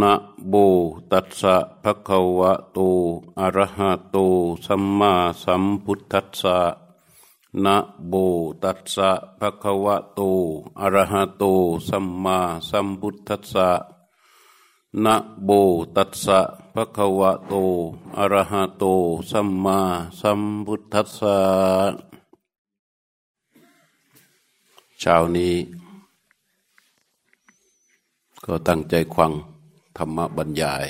นะโบตัสสะภะคะวะโตอะระหะโตสัมมาสัมพุทธัสสะนะโบตัสสะภะคะวะโตอะระหะโตสัมมาสัมพุทธัสสะนะโบตัสสะภะคะวะโตอะระหะโตสัมมาสัมพุทธัสสะเช้านี้ ก็ตั้งใจควัง ธรรมบรรยาย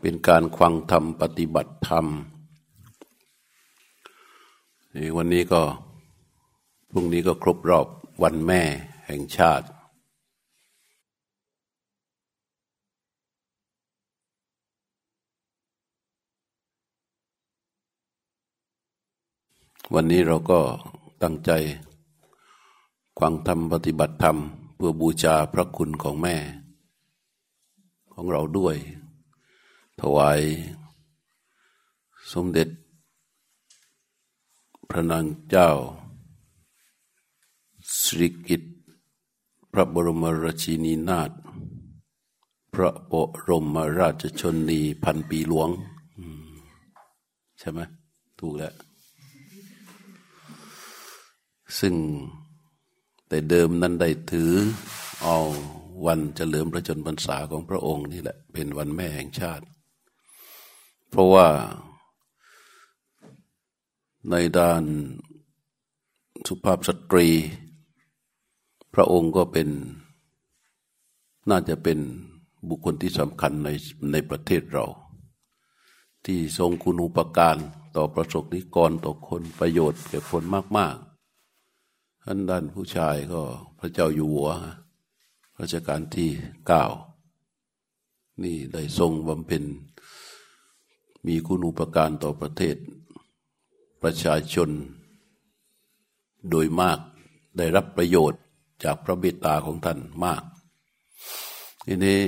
เป็นการควังธรรมปฏิบัติธรรมวันนี้ก็พรุ่งนี้ก็ครบรอบวันแม่แห่งชาติวันนี้เราก็ตั้งใจควังธรรมปฏิบัติธรรม เพื่อบูชาพระคุณของแม่ ของเราด้วย ถวายสมเด็จ พระนางเจ้าสิริกิตพระบรมราชินีนาถพระบรมราชชนนีพันปีหลวง ใช่ไหมถูกแล้ว ซึ่งแต่เดิมนั้นได้ถือเอา วันเฉลิมพระชนพรรษาของพระองค์นี่แหละ เป็นวันแม่แห่งชาติ เพราะว่าในด้านสุภาพสตรี พระองค์ก็เป็นน่าจะเป็นบุคคลที่สำคัญในในประเทศเรา ที่ทรงคุณูปการต่อประสบนิกรต่อคนประโยชน์แก่คนมากๆท่านด้านผู้ชายก็พระเจ้าอยู่หัว รัชกาลที่เก้านี่ได้ทรงบำเพ็ญมีคุณูปการต่อประเทศ ประชาชน โดยมากได้รับประโยชน์จากพระบิดาของท่านมาก ทีนี้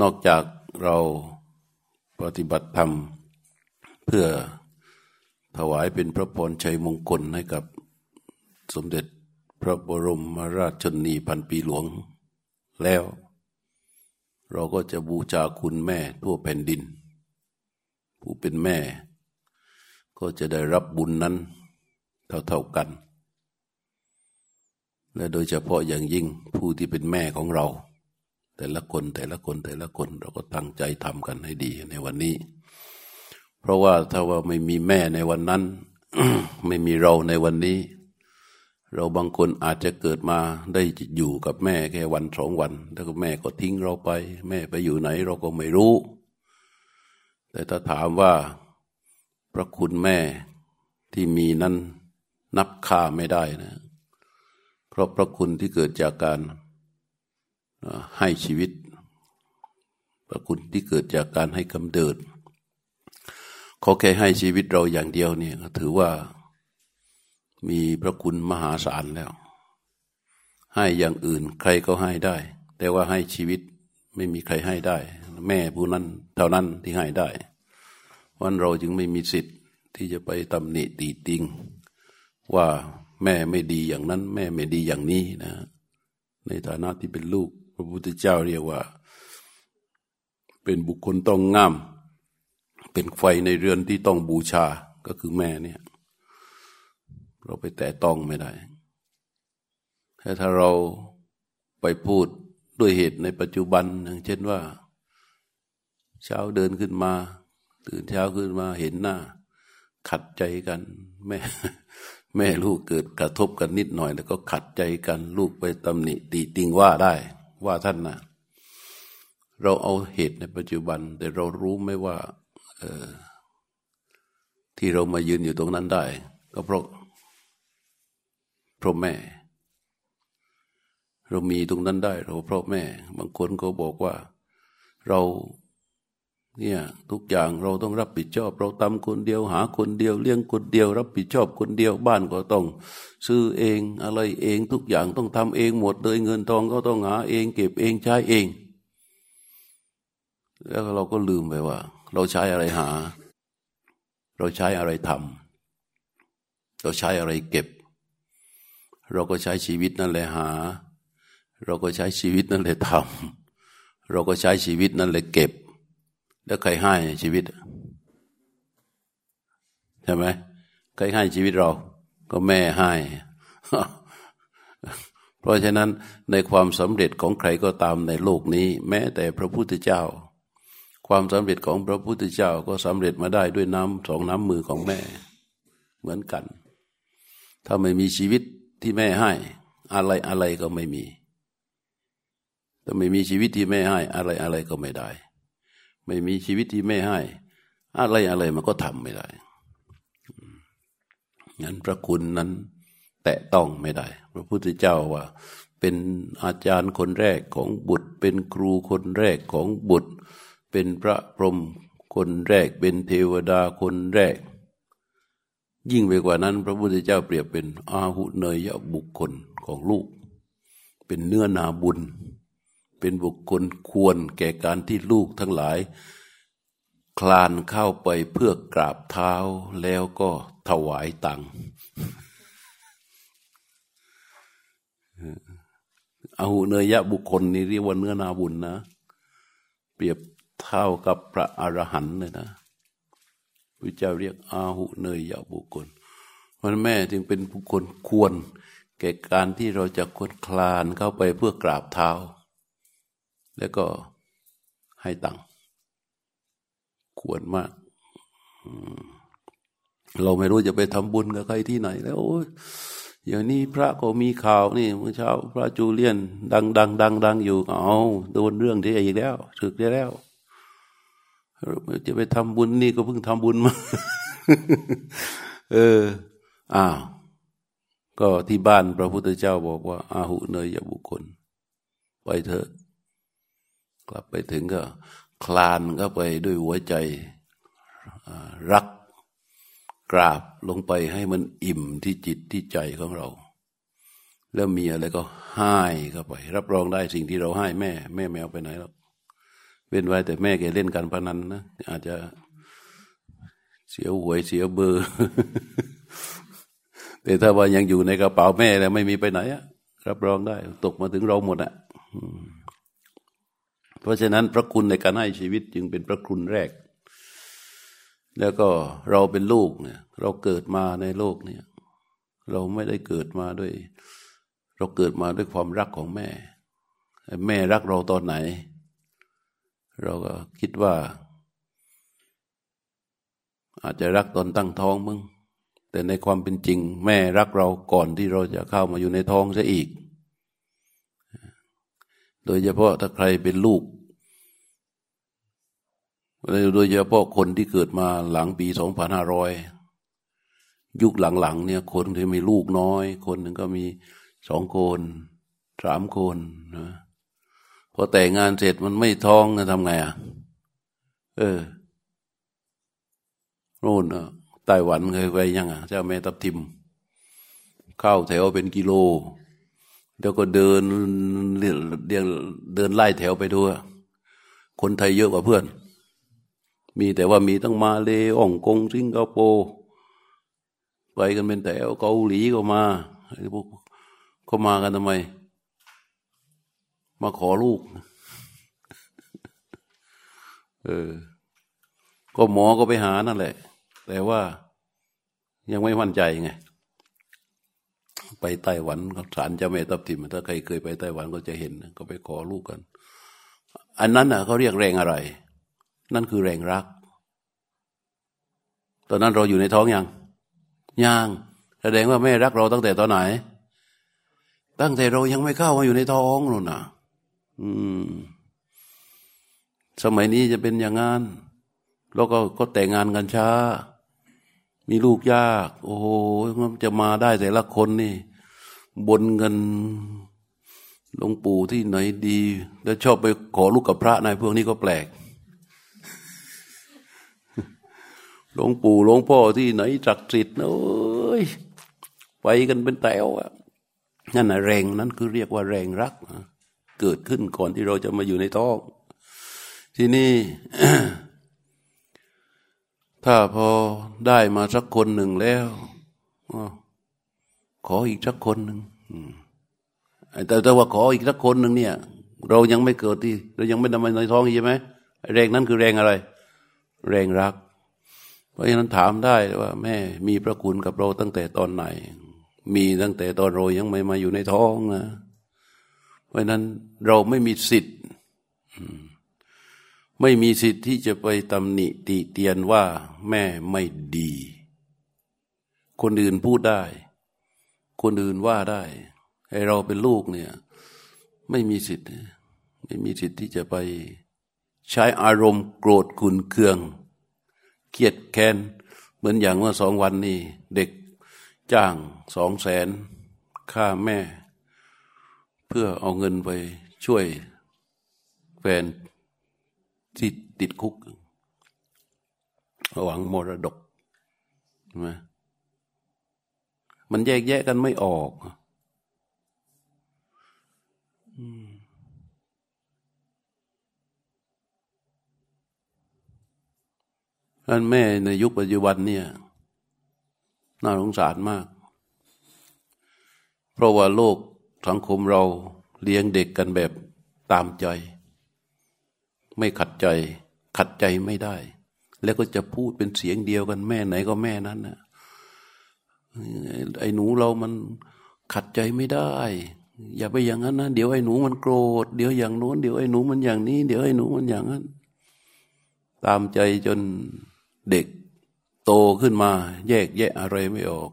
นอกจากเราปฏิบัติธรรม เพื่อถวายเป็นพระพรชัยมงคลให้กับสมเด็จพระบรมราชชนนีพันปีหลวง แล้ว เราก็จะบูชาคุณแม่ทั่วแผ่นดิน ผู้เป็นแม่ ก็จะได้รับบุญนั้นเท่าๆกัน และโดยเฉพาะอย่างยิ่งผู้ที่เป็นแม่ของเรา แต่ละคนแต่ละคนแต่ละคนเราก็ตั้งใจทำกันให้ดีในวันนี้ เพราะว่าถ้าว่าไม่มีแม่ในวันนั้น ไม่มีเราในวันนี้ เราบางคนอาจจะเกิดมาได้อยู่กับแม่แค่วันสองวัน แล้วก็แม่ก็ทิ้งเราไป แม่ไปอยู่ไหนเราก็ไม่รู้ แต่ถ้าถามว่าพระคุณแม่ที่มีนั้นนับค่าไม่ได้นะ เพราะพระคุณที่เกิดจากการให้ชีวิต พระคุณที่เกิดจากการให้กำเดิดเขาแค่ให้ชีวิตเราอย่างเดียวเนี่ยถือว่า มีพระคุณมหาศาลแล้ว ให้อย่างอื่นใครก็ให้ได้ แต่ว่าให้ชีวิตไม่มีใครให้ได้ แม่ผู้นั้นเท่านั้นที่ให้ได้วันเราจึงไม่มีสิทธิ์ที่จะไปตำหนิตีติง ว่าแม่ไม่ดีอย่างนั้น แม่ไม่ดีอย่างนี้นะ ในฐานะที่เป็นลูก พระพุทธเจ้าเรียกว่า เป็นบุคคลต้องงาม เป็นไฟในเรือนที่ต้องบูชาก็คือแม่เนี่ย เราไปแตะต้องไม่ได้แต่ถ้าเราไปพูดด้วยเหตุในปัจจุบันอย่างเช่นว่า เช้าเดินขึ้นมา ตื่นเช้าขึ้นมาเห็นหน้า ขัดใจกัน แม่ แม่ลูกเกิดกระทบกันนิดหน่อย แล้วก็ขัดใจกัน ลูกไปตำหนิตีติงว่าได้ ว่าท่านนะเราเอาเหตุในปัจจุบัน แต่เรารู้ไหมว่าที่เรามายืนอยู่ตรงนั้นได้ ก็เพราะ เพราะแม่ เรามีตรงนั้นได้เราเพราะแม่ บางคนก็บอกว่า เราเนี่ยทุกอย่างเราต้องรับผิดชอบ เราทำคนเดียวหาคนเดียวเลี้ยงคนเดียว รับผิดชอบคนเดียวบ้านก็ต้อง ซื้อเองอะไรเองทุกอย่างต้องทำเองหมดเลยเงินทองก็ต้องหาเอง เก็บเองใช้เอง แล้วเราก็ลืมไปว่า เราใช้อะไรหา เราใช้อะไรทำเราใช้อะไรเก็บ เราก็ใช้ชีวิตนั่นแหละหา เราก็ใช้ชีวิตนั่นแหละทำเราก็ใช้ชีวิตนั่นเลยเก็บ แล้วใครให้ชีวิตใช่ไหมใครให้ชีวิตเรา ก็แม่ให้ เพราะฉะนั้นในความสำเร็จของใครก็ตามในโลกนี้ แม้แต่พระพุทธเจ้า ความสำเร็จของพระพุทธเจ้าก็สำเร็จมาได้ด้วยน้ำสองน้ำมือของแม่ เหมือนกัน ถ้าไม่มีชีวิต ที่แม่ให้ อะไรอะไรก็ไม่มีถ้าไม่มีชีวิตที่แม่ให้ อะไรอะไรก็ไม่ได้ ไม่มีชีวิตที่แม่ให้ อะไรอะไรมันก็ทำไม่ได้งั้นพระคุณนั้นแตะต้องไม่ได้ พระพุทธเจ้าว่าเป็นอาจารย์คนแรกของบุตร เป็นครูคนแรกของบุตร เป็นพระพรหมคนแรก เป็นเทวดาคนแรก ยิ่งไปกว่านั้น พระพุทธเจ้าเปรียบเป็นอาหุเนยะบุคคลของลูก เป็นเนื้อนาบุญ เป็นบุคคลควรแก่การที่ลูกทั้งหลาย คลานเข้าไปเพื่อกราบเท้าแล้วก็ถวายตังอาหุเนยยะบุคคลนี่เรียกว่าเนื้อนาบุญนะ เปรียบเท่ากับพระอรหันต์เลยนะ พระเจ้าเรียกอาหุเนยยะบุคคลมันแม่จึงเป็นบุคคลควร แก่การที่เราจะคนคลานเข้าไปเพื่อกราบเท้า แล้วก็ให้ตังควรมาก เราไม่รู้จะไปทำบุญกับใครที่ไหน แล้วโอ้ยอย่างนี้พระก็มีข่าวนี่เมื่อเช้า พระจูเลียน ดังดังดังดังอยู่เอาโดนเรื่องที่อีกแล้วถึกได้แล้ว จะไปทำบุญนี่ก็เพิ่งทำบุญมา เออ อ้าว ก็ที่บ้านพระพุทธเจ้าบอกว่า อาหุเนยยบุคคล ไปเถอะ กลับไปถึงก็ คลานก็ไปด้วยหัวใจ รักกราบลงไปให้มันอิ่มที่จิตที่ใจของเรา แล้วมีอะไรก็ให้เข้าไป รับรองได้สิ่งที่เราให้แม่ แม่แมวไปไหนแล้ว เว้นไว้แต่แม่แกเล่นการพนันนะอาจจะเสียหวยเสียเบอร์ แต่ถ้าว่ายังอยู่ในกระเป๋าแม่แล้วไม่มีไปไหนอะรับรองได้ ตกมาถึงเราหมดอะเพราะฉะนั้นพระคุณในการให้ชีวิตจึงเป็นพระคุณแรก แล้วก็เราเป็นลูกเนี่ย เราเกิดมาในโลกเนี่ย เราไม่ได้เกิดมาด้วย เราเกิดมาด้วยความรักของแม่ แม่รักเราตอนไหน เราก็คิดว่า อาจจะรักตอนตั้งท้องมึง แต่ในความเป็นจริง แม่รักเราก่อนที่เราจะเข้ามาอยู่ในท้องซะอีก โดยเฉพาะถ้าใครเป็นลูก โดยเฉพาะคนที่เกิดมาหลังปีสองพันห้าร้อยยุคหลังๆเนี่ยคนที่มีลูกน้อย คนหนึ่งก็มีสองคนสามคนนะ พอแต่งงานเสร็จมันไม่ท้องจะทำไงอะ เออโน่นไต้หวันเคยไปยังอะเจ้าแม่ตับทิม เข้าแถวเป็นกิโล แล้วก็เดินเดินเดินไล่แถวไปด้วยคนไทยเยอะกว่าเพื่อน มีแต่ว่ามีตั้งมาเลอ่องกงสิงคโปร์ไปกันเป็นแถวเกาหลีก็มาไอ้พวกเขามากันทำไม มาขอลูก เออ ก็หมอก็ไปหานั่นแหละ แต่ว่ายังไม่มั่นใจไง ไปไต้หวันศาลเจ้าแม่ทับทิม ถ้าใครเคยไปไต้หวันก็จะเห็น ก็ไปขอลูกกัน อันนั้นน่ะเขาเรียกแรงอะไร นั่นคือแรงรัก ตอนนั้นเราอยู่ในท้องยังยังแสดงว่าแม่รักเราตั้งแต่ตอนไหน ตั้งแต่เรายังไม่เข้ามาอยู่ในท้องนู่นน่ะ อืม สมัยนี้จะเป็นอย่างนั้นแล้วก็ก็แต่งงานกันช้า มีลูกยาก โอ้โหมันจะมาได้แต่ละคนนี่บนเงินหลวงปู่ที่ไหนดี แล้วชอบไปขอลูกกับพระนายพวกนี้ก็แปลกหลวงปู่หลวงพ่อที่ไหนจักสิทธิ์โอ้ยไปกันเป็นแถวอะนั่นนะแรงนั้นคือเรียกว่าแรงรัก เกิดขึ้นก่อนที่เราจะมาอยู่ในท้อง ที่นี่ถ้าพอได้มาสักคนหนึ่งแล้วขออีกสักคนหนึ่งแต่แต่ว่าขออีกสักคนหนึ่งเนี่ย เรายังไม่เกิดที่ เรายังไม่นำมาในท้องใช่ไหมแรงนั้นคือแรงอะไร แรงรัก เพราะฉะนั้นถามได้ว่า แม่มีพระคุณกับเราตั้งแต่ตอนไหน มีตั้งแต่ตอนเรายังไม่มาอยู่ในท้องนะ เพราะนั้นเราไม่มีสิทธิ์ไม่มีสิทธิ์ที่จะไปตำหนิติเตียนว่าแม่ไม่ดี คนอื่นพูดได้ คนอื่นว่าได้ให้เราเป็นลูกเนี่ย ไม่มีสิทธิ์ ไม่มีสิทธิ์ที่จะไปใช้อารมณ์โกรธขุนเคืองเกียดแค้นเหมือนอย่างว่าสองวันนี้ เด็กจ้างสองแสนค่าแม่ พื่อเอาเงินไปช่วยแฟนที่ติดคุก หวังมรดกใช่ไหมมันแยกแยะกันไม่ออกท่านแม่ในยุคปัจจุบันเนี่ย น่าสงสารมาก เพราะว่าโลก สังคมเราเลี้ยงเด็กกันแบบตามใจ ไม่ขัดใจ ขัดใจไม่ได้ แล้วก็จะพูดเป็นเสียงเดียวกันแม่ไหนก็แม่นั้นนะไอ้หนูเรามันขัดใจไม่ได้ อย่าไปอย่างนั้นนะเดี๋ยวไอ้หนูมันโกรธเดี๋ยวอย่างโน้นเดี๋ยวไอ้หนูมันอย่างนี้ เดี๋ยวไอ้หนูมันอย่างนั้น ตามใจจนเด็กโตขึ้นมา แยกแยะอะไรไม่ออก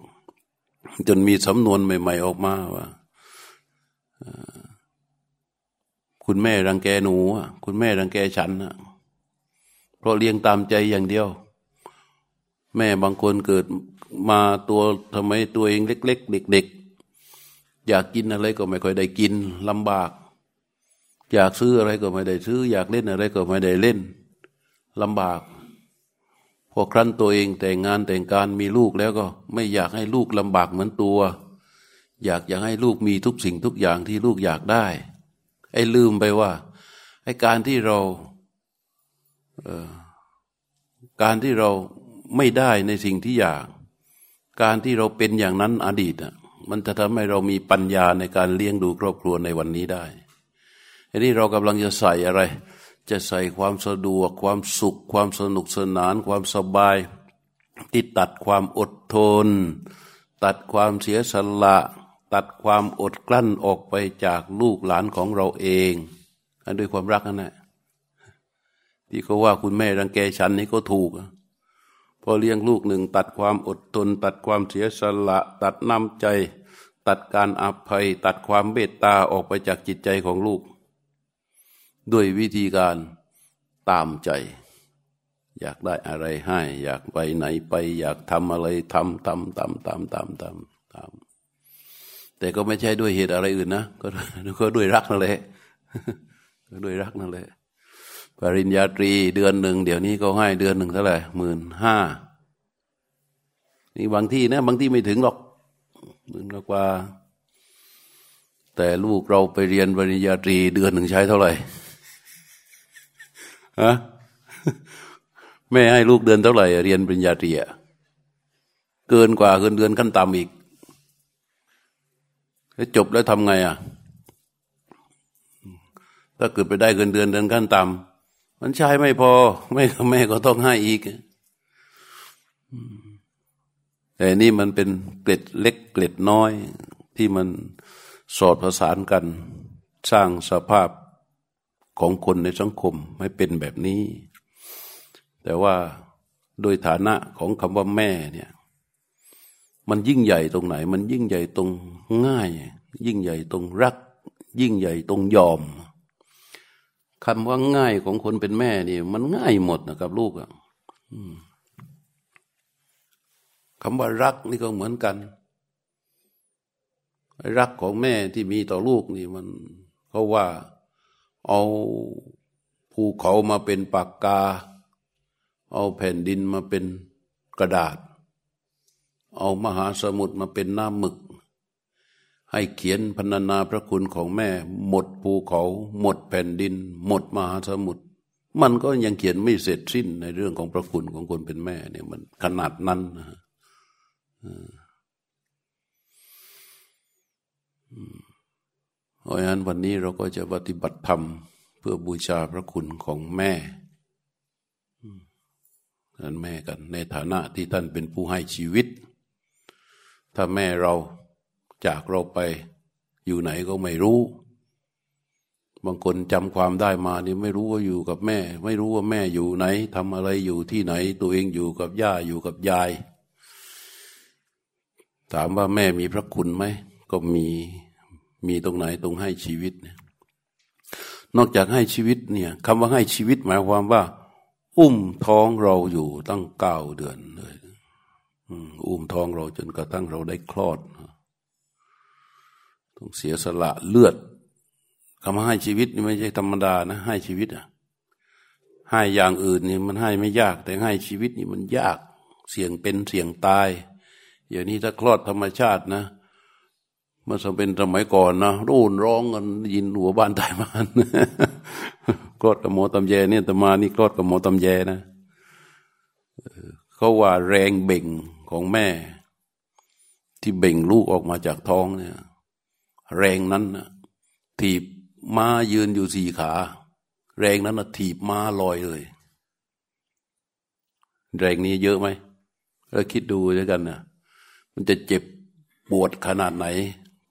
จนมีสำนวนใหม่ ๆ ออกมาว่า คุณแม่รังแกหนูคุณแม่รังแกฉันนะเพราะเลี้ยงตามใจอย่างเดียว แม่บางคนเกิดมาตัวทำไมตัวเองเล็ก ๆ เด็ก ๆ อยากกินอะไรก็ไม่ค่อยได้กินลำบาก อยากซื้ออะไรก็ไม่ได้ซื้อ อยากเล่นอะไรก็ไม่ได้เล่นลำบากพอครั้นตัวเองแต่งงานแต่งการมีลูกแล้วก็ไม่อยากให้ลูกลำบากเหมือนตัว อยากอยากให้ลูกมีทุกสิ่งทุกอย่างที่ลูกอยากได้ ไอ้ลืมไปว่าไอ้การที่เราเออการที่เราไม่ได้ในสิ่งที่อยาก การที่เราเป็นอย่างนั้นอดีตอะมันจะทำให้เรามีปัญญาในการเลี้ยงดูครอบครัวในวันนี้ได้อันนี้เรากำลังจะใส่อะไร จะใส่ความสะดวก ความสุข ความสนุกสนาน ความสบายที่ตัดความอดทน ตัดความเสียสละ ตัดความอดกลั้นออกไปจากลูกหลานของเราเองด้วยความรักนั่นแหละที่เขาว่าคุณแม่รังแกฉันนี่ก็ถูกพอเลี้ยงลูกหนึ่งตัดความอดทน ตัดความเสียสละ ตัดน้ำใจ ตัดการอภัย ตัดความเมตตาออกไปจากจิตใจของลูก ด้วยวิธีการตามใจ อยากได้อะไรให้ อยากไปไหนไป อยากทำอะไรทำทำทำทำทำทำทำ แต่ก็ไม่ใช่ด้วยเหตุอะไรอื่นนะก็ก็ด้วยรักนั่นแหละก็ด้วยรักนั่นแหละปริญญาตรีเดือนหนึ่งเดี๋ยวนี้ก็ให้เดือนหนึ่งเท่าไหร่หมื่นห้านี่บางที่นะบางที่ไม่ถึงหรอกหมื่นกว่า แต่ลูกเราไปเรียนปริญญาตรี เดือนหนึ่งใช้เท่าไหร่ฮะแม่ให้ลูกเดือนเท่าไหร่ เรียนปริญญาตรีเกินกว่าเกินเดือนขั้นต่ำอีก แล้วจบแล้วทำไงอะ ถ้าเกิดไปได้เกินเดือนเดือนขั้นต่ำมันใช้ไม่พอแม่แม่ก็ต้องให้อีก แต่นี่มันเป็นเกล็ดเล็กเกล็ดน้อย ที่มันสอดประสานกัน สร้างสภาพของคนในสังคมไม่เป็นแบบนี้ แต่ว่าโดยฐานะของคำว่าแม่เนี่ย มันยิ่งใหญ่ตรงไหน มันยิ่งใหญ่ตรงง่าย ยิ่งใหญ่ตรงรัก ยิ่งใหญ่ตรงยอมคำว่าง่ายของคนเป็นแม่นี่ มันง่ายหมดนะครับลูกอะคำว่ารักนี่ก็เหมือนกัน รักของแม่ที่มีต่อลูกนี่มันเขาว่าเอาภูเขามาเป็นปากกา เอาแผ่นดินมาเป็นกระดาษ เอามหาสมุทรมาเป็นน้ำหมึก ให้เขียนพรรณนาพระคุณของแม่ หมดภูเขา หมดแผ่นดิน หมดมหาสมุทรมันก็ยังเขียนไม่เสร็จสิ้นในเรื่องของพระคุณของคนเป็นแม่เนี่ยมันขนาดนั้นนะราะฉะนั้นวันนี้เราก็จะปฏิบัติธรรม เพื่อบูชาพระคุณของแม่นั้นแม่กัน ในฐานะที่ท่านเป็นผู้ให้ชีวิต ถ้าแม่เราจากเราไปอยู่ไหนก็ไม่รู้ บางคนจำความได้มานี่ไม่รู้ว่าอยู่กับแม่ ไม่รู้ว่าแม่อยู่ไหนทำอะไรอยู่ที่ไหน ตัวเองอยู่กับย่าอยู่กับยาย ถามว่าแม่มีพระคุณไหมก็มีมีตรงไหนตรงให้ชีวิตเนี่ยนอกจากให้ชีวิตเนี่ยคำว่าให้ชีวิตหมายความว่า อุ้มท้องเราอยู่ตั้งเก้าเดือนเลย อุ้มท้องเราจนกระทั่งเราได้คลอด ต้องเสียสละเลือดคำว่าให้ชีวิตนี่ไม่ใช่ธรรมดานะ ให้ชีวิตอะให้อย่างอื่นนี่มันให้ไม่ยาก แต่ให้ชีวิตนี่มันยากเสี่ยงเป็นเสี่ยงตายอย่างนี้ถ้าคลอดธรรมชาตินะมันสมเป็นสมัยก่อนนะรูนร้องกันยินหัวบ้านตายมานกรอดกับหมอตำแยเนี่ยตมานี่กรอดกับหมอตำแยนะเขาว่าแรงเบ่ง ของแม่ ที่เบ่งลูกออกมาจากท้องเนี่ย แรงนั้นนะถีบม้ายืนอยู่สี่ขา แรงนั้นนะถีบม้าลอยเลย แรงนี้เยอะไหมเราคิดดูด้วยกันนะมันจะเจ็บปวดขนาดไหน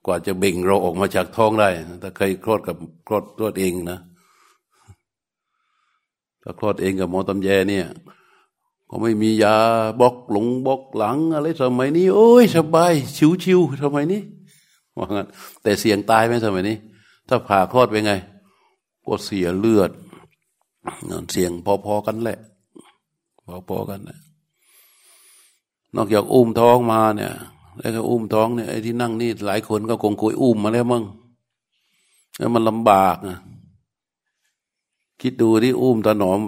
กว่าจะเบ่งเราออกมาจากท้องได้ถ้าเคยคลอดกับคลอดคลอดเองนะถ้าคลอดเองกับหมอตำแยเนี่ย ก็ไม่มียาบล็อกหลงบล็อกหลัง อะไรสมัยนี้ โอ้ยสบายชิวๆสมัยนี้ว่างั้นแต่เสี่ยงตายไหมสมัยนี้ ถ้าผ่าคลอดไปไง ก็เสียเลือดเสี่ยงพอๆกันแหละ พอๆกันนะนอกจากอุ้มท้องมาเนี่ยแล้วก็อุ้มท้องเนี่ยไอ้ที่นั่งนี่หลายคนก็คงคุยอุ้มมาแล้วมั้งแล้วมันลำบากนะคิดดูที่อุ้มตาหนอม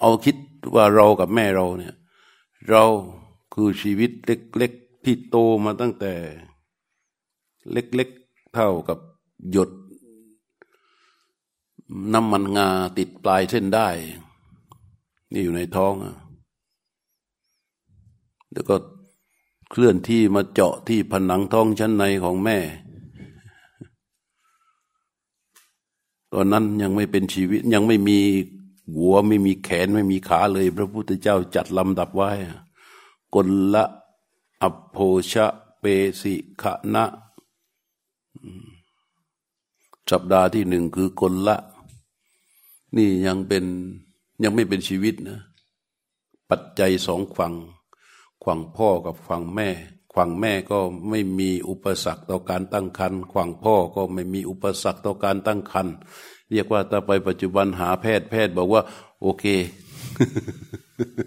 เอาคิด ว่าเรากับแม่เราเนี่ย เราคือชีวิตเล็กๆที่โตมาตั้งแต่ เล็กๆเท่ากับหยด น้ำมันงาติดปลายเส้นได้ นี่อยู่ในท้องอะแล้วก็เคลื่อนที่มาเจาะที่ผนังท้องชั้นในของแม่ ตอนนั้นยังไม่เป็นชีวิตยังไม่มี หัวไม่มีแขนไม่มีขาเลย พระพุทธเจ้าจัดลำดับไว้กลละอโภชะเปสิขะนะสัปดาห์ที่หนึ่งคือกลละ นี่ยังเป็นยังไม่เป็นชีวิตนะ ปัจจัยสองฝั่งฝั่งพ่อกับฝั่งแม่ ฝั่งแม่ก็ไม่มีอุปสรรคต่อการตั้งครรภ์ฝั่งพ่อก็ไม่มีอุปสรรคต่อการตั้งครรภ์เรียกว่าถ้าไปปัจจุบันหาแพทย์แพทย์บอกว่า โอเค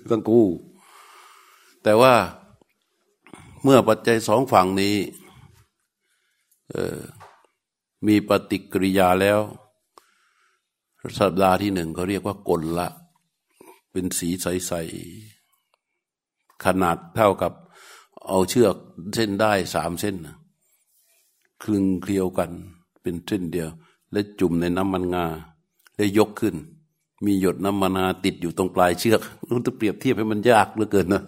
ต้องกู้แต่ว่าเมื่อปัจจัยสองฝั่งนี้มีปฏิกิริยาแล้ว สัปดาห์ที่หนึ่งเขาเรียกว่ากลละ เป็นสีใส ๆ ขนาดเท่ากับ เอาเชือกเส้นได้สามเส้นคลึงเคลียวกันเป็นเส้นเดียว และจุ่มในน้ำมันงา แล้วยกขึ้น มีหยดน้ำมันงาติดอยู่ตรงปลายเชือกรู้จะเปรียบเทียบให้มันยากเหลือเกินนะ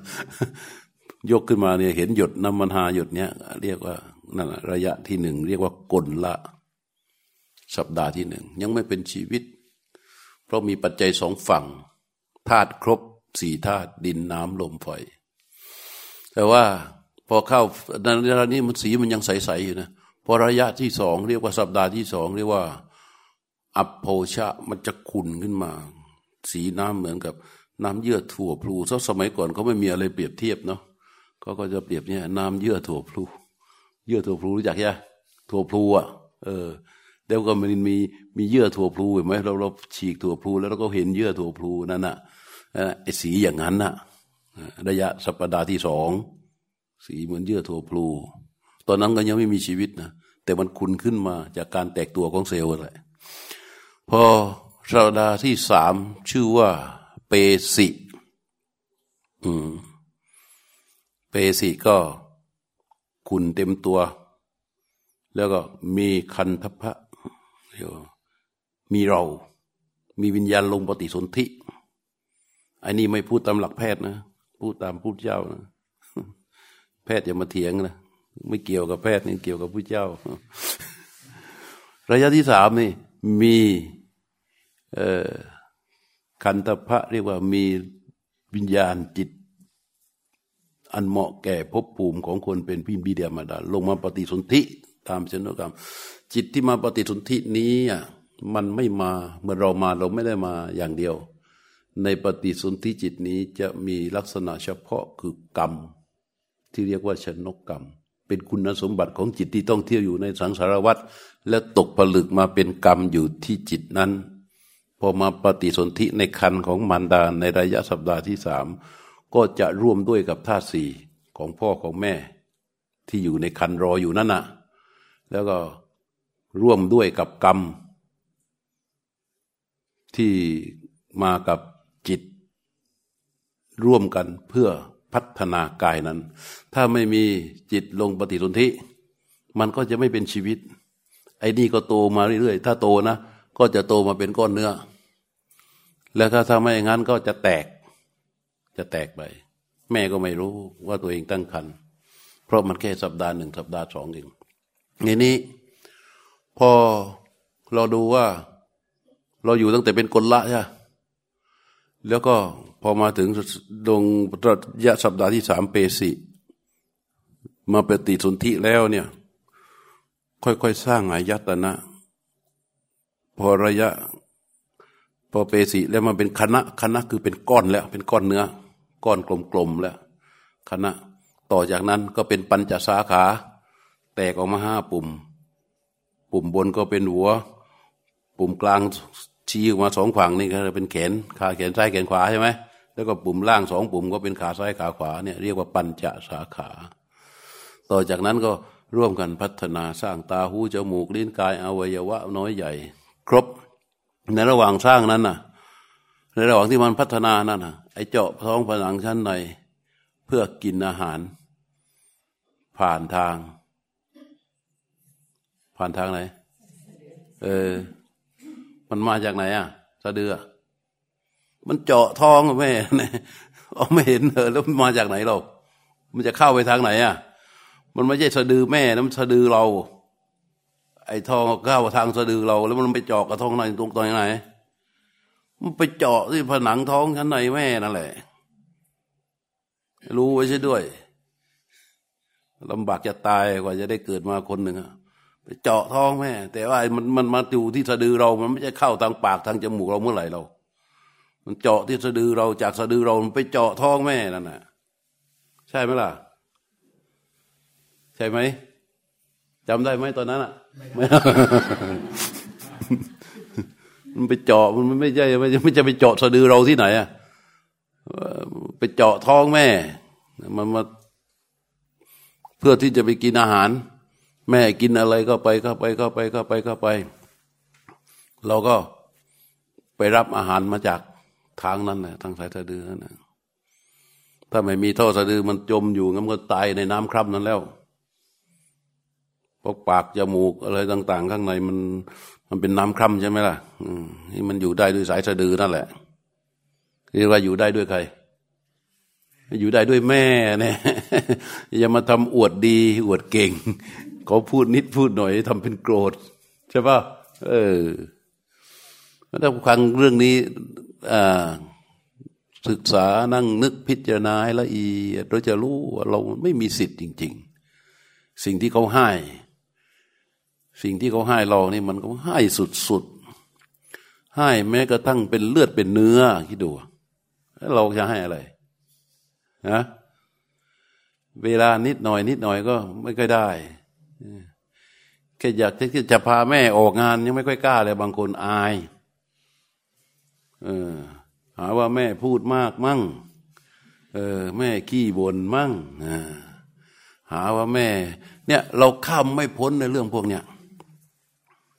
ยกขึ้นมาเนี่ยเห็นหยดน้ำมันหาหยดเนี้ยเรียกว่านั่นระยะที่หนึ่งเรียกว่ากลละ สัปดาห์ที่หนึ่งยังไม่เป็นชีวิต เพราะมีปัจจัยสองฝั่งธาตุครบสี่ธาตุดินน้ำลมไฟ แต่ว่าพอเข้าในระดับนี้มันสีมันยังใสๆอยู่นะพอระยะที่สองเรียกว่าสัปดาห์ที่สองเรียกว่า อัปโพชะมันจะขุ่นขึ้นมา สีน้ำเหมือนกับน้ำเยื่อถั่วพลูสมัยก่อนเขาไม่มีอะไรเปรียบเทียบเนาะเขาก็จะเปรียบเนี่ยน้ำเยื่อถั่วพลู เยื่อถั่วพลูรู้จักยังถั่วพลูอะ เออเดี๋ยวก็มันมีมีเยื่อถั่วพลูเห็นไหมเราเราฉีกถั่วพลูแล้วเราก็เห็นเยื่อถั่วพลูนั่นน่ะไอ้สีอย่างนั้นน่ะ ระยะสัปดาห์ที่สองสีเหมือนเยื่อถั่วพลู ตอนนั้นก็ยังไม่มีชีวิตนะแต่มันคุณขึ้นมาจากการแตกตัวของเซลล์อะไรพอสัปดาห์ที่สามชื่อว่าเปสิอืมเปสิก็คุณเต็มตัว แล้วก็มีคันทพะมีเรา มีวิญญาณลงปฏิสนธิอันนี้ไม่พูดตามหลักแพทย์นะ พูดตามพูดเจ้านะแพทย์อย่ามาเถียงนะไม่เกี่ยวกับแพทย์นี่เกี่ยวกับผู้เจ้า ระยะที่สามนี่มีคันตพระเรียกว่ามีวิญญาณจิต อันเหมาะแก่ภพภูมิของคนเป็นพิมพ์บิดามาดาลงมาปฏิสนธิตามเชนกรรม จิตที่มาปฏิสนธินี้อะมันไม่มาเมื่อเรามาเราไม่ได้มาอย่างเดียว ในปฏิสนธิจิตนี้จะมีลักษณะเฉพาะคือกรรม ที่เรียกว่าชนกกรรม เป็นคุณสมบัติของจิตที่ต้องเที่ยวอยู่ในสังสารวัฏและตกผลึกมาเป็นกรรมอยู่ที่จิตนั้น พอมาปฏิสนธิในคันของมารดาในระยะสัปดาห์ที่สามก็จะร่วมด้วยกับธาตุสี่ของพ่อของแม่ ที่อยู่ในคันรออยู่นั่นน่ะ แล้วก็ร่วมด้วยกับกรรม ที่มากับ ร่วมกันเพื่อพัฒนากายนั้น ถ้าไม่มีจิตลงปฏิสนธิมันก็จะไม่เป็นชีวิต ไอ้นี่ก็โตมาเรื่อยๆ ถ้าโตนะ ก็จะโตมาเป็นก้อนเนื้อ แล้วถ้าทำไม่อย่างนั้นก็จะแตก จะแตกไป แม่ก็ไม่รู้ว่าตัวเองตั้งครรภ์ เพราะมันแค่สัปดาห์หนึ่งสัปดาห์สองเองในนี้ พอเราดูว่า เราอยู่ตั้งแต่เป็นคนละใช่แล้วก็ อมาถึงดงระยะสัปดาห์ที่สามเปสิมาปฏิสนธิแล้วเนี่ย ค่อยๆสร้างอายตนะ พอระยะ พอเปสิแล้วมาเป็นคณะคณะคือเป็นก้อนแล้ว เป็นก้อนเนื้อ ก้อนกลมๆแล้วคณะ ต่อจากนั้นก็เป็นปัญจสาขา แตกออกมาห้าปุ่ม ปุ่มบนก็เป็นหัว ปุ่มกลางชี้ออกมาสองฝั่งนี่ก็เป็นแขนขาแขนซ้ายแขนขวาใช่ไหม แล้วก็ปุ่มล่างสองปุ่มก็เป็นขาซ้ายขาขวาเนี่ยเรียกว่าปัญจสาขา ต่อจากนั้นก็ร่วมกันพัฒนาสร้างตาหูจมูกลิ้นกายอวัยวะน้อยใหญ่ ครบในระหว่างสร้างนั้นน่ะ ในระหว่างที่มันพัฒนานั่นน่ะไอเจาะท้องผนังชั้นในเพื่อกินอาหาร ผ่านทาง ผ่านทางไหนเออมันมาจากไหนอะสะดือ มันเจาะท้องแม่เนี่ยเอาไม่เห็นเออแล้วมันมาจากไหนเรามันจะเข้าไปทางไหนอะ มันไม่ใช่สะดือแม่นะมันสะดือเรา ไอ้ทองเข้าทางสะดือเรา แล้วมันไปเจาะกับท้องในตรงตรงไหน มันไปเจาะที่ผนังท้องชั้นในแม่นั่นแหละ รู้ไว้ใช่ด้วยลำบากจะตายกว่าจะได้เกิดมาคนหนึ่งอะไปเจาะท้องแม่ แต่ว่ามันมันมาอยู่ที่สะดือเรา มันไม่ใช่เข้าทางปากทางจมูกเราเมื่อไหร่เรา มันเจาะที่สะดือเราจากสะดือเรามันไปเจาะท้องแม่นั่นน่ะ ใช่ไหมล่ะ ใช่ไหมจำได้ไหมตอนนั้นอะมันไปเจาะมันไม่ใช่ไม่ไม่จะไปเจาะสะดือเราที่ไหนอะไปเจาะท้องแม่ มันมาเพื่อที่จะไปกินอาหาร แม่กินอะไรก็ไปเข้าไปเข้าไปเข้าไปเข้าไป เราก็ไปรับอาหารมาจาก ทางนั้นแหละทางสายสะดือนั่นนะถ้าไม่มีท่อสะดือมันจมอยู่งั้นก็ตายในน้ำคร่ำนั้นแล้วพวกปากจมูกอะไรต่าง ๆ ข้างในมัน มันเป็นน้ำคร่ำใช่ไหมล่ะนี่มันอยู่ได้ด้วยสายสะดือนั่นแหละเรียกว่าอยู่ได้ด้วยใคร อยู่ได้ด้วยแม่เนี่ยอย่ามาทำอวดดีอวดเก่งเขาพูดนิดพูดหน่อยทำเป็นโกรธใช่ป่ะเออถ้าฟังเรื่องนี้ ศึกษานั่งนึกพิจารณาละเอียดเราจะรู้ว่าเราไม่มีสิทธิ์จริง ๆ สิ่งที่เขาให้ สิ่งที่เขาให้เรานี่มันก็ให้สุดๆให้แม้กระทั่งเป็นเลือดเป็นเนื้อคิดดูเราจะให้อะไรนะเวลานิดหน่อย นิดหน่อยก็ไม่ค่อยได้แค่อยากที่จะพาแม่ออกงานยังไม่ค่อยกล้าเลยบางคนอาย เออ หาว่าแม่พูดมากมั่ง เออ แม่ขี้บ่นมั่งหาว่าแม่ เนี่ย เราข้ามไม่พ้นในเรื่องพวกเนี้ย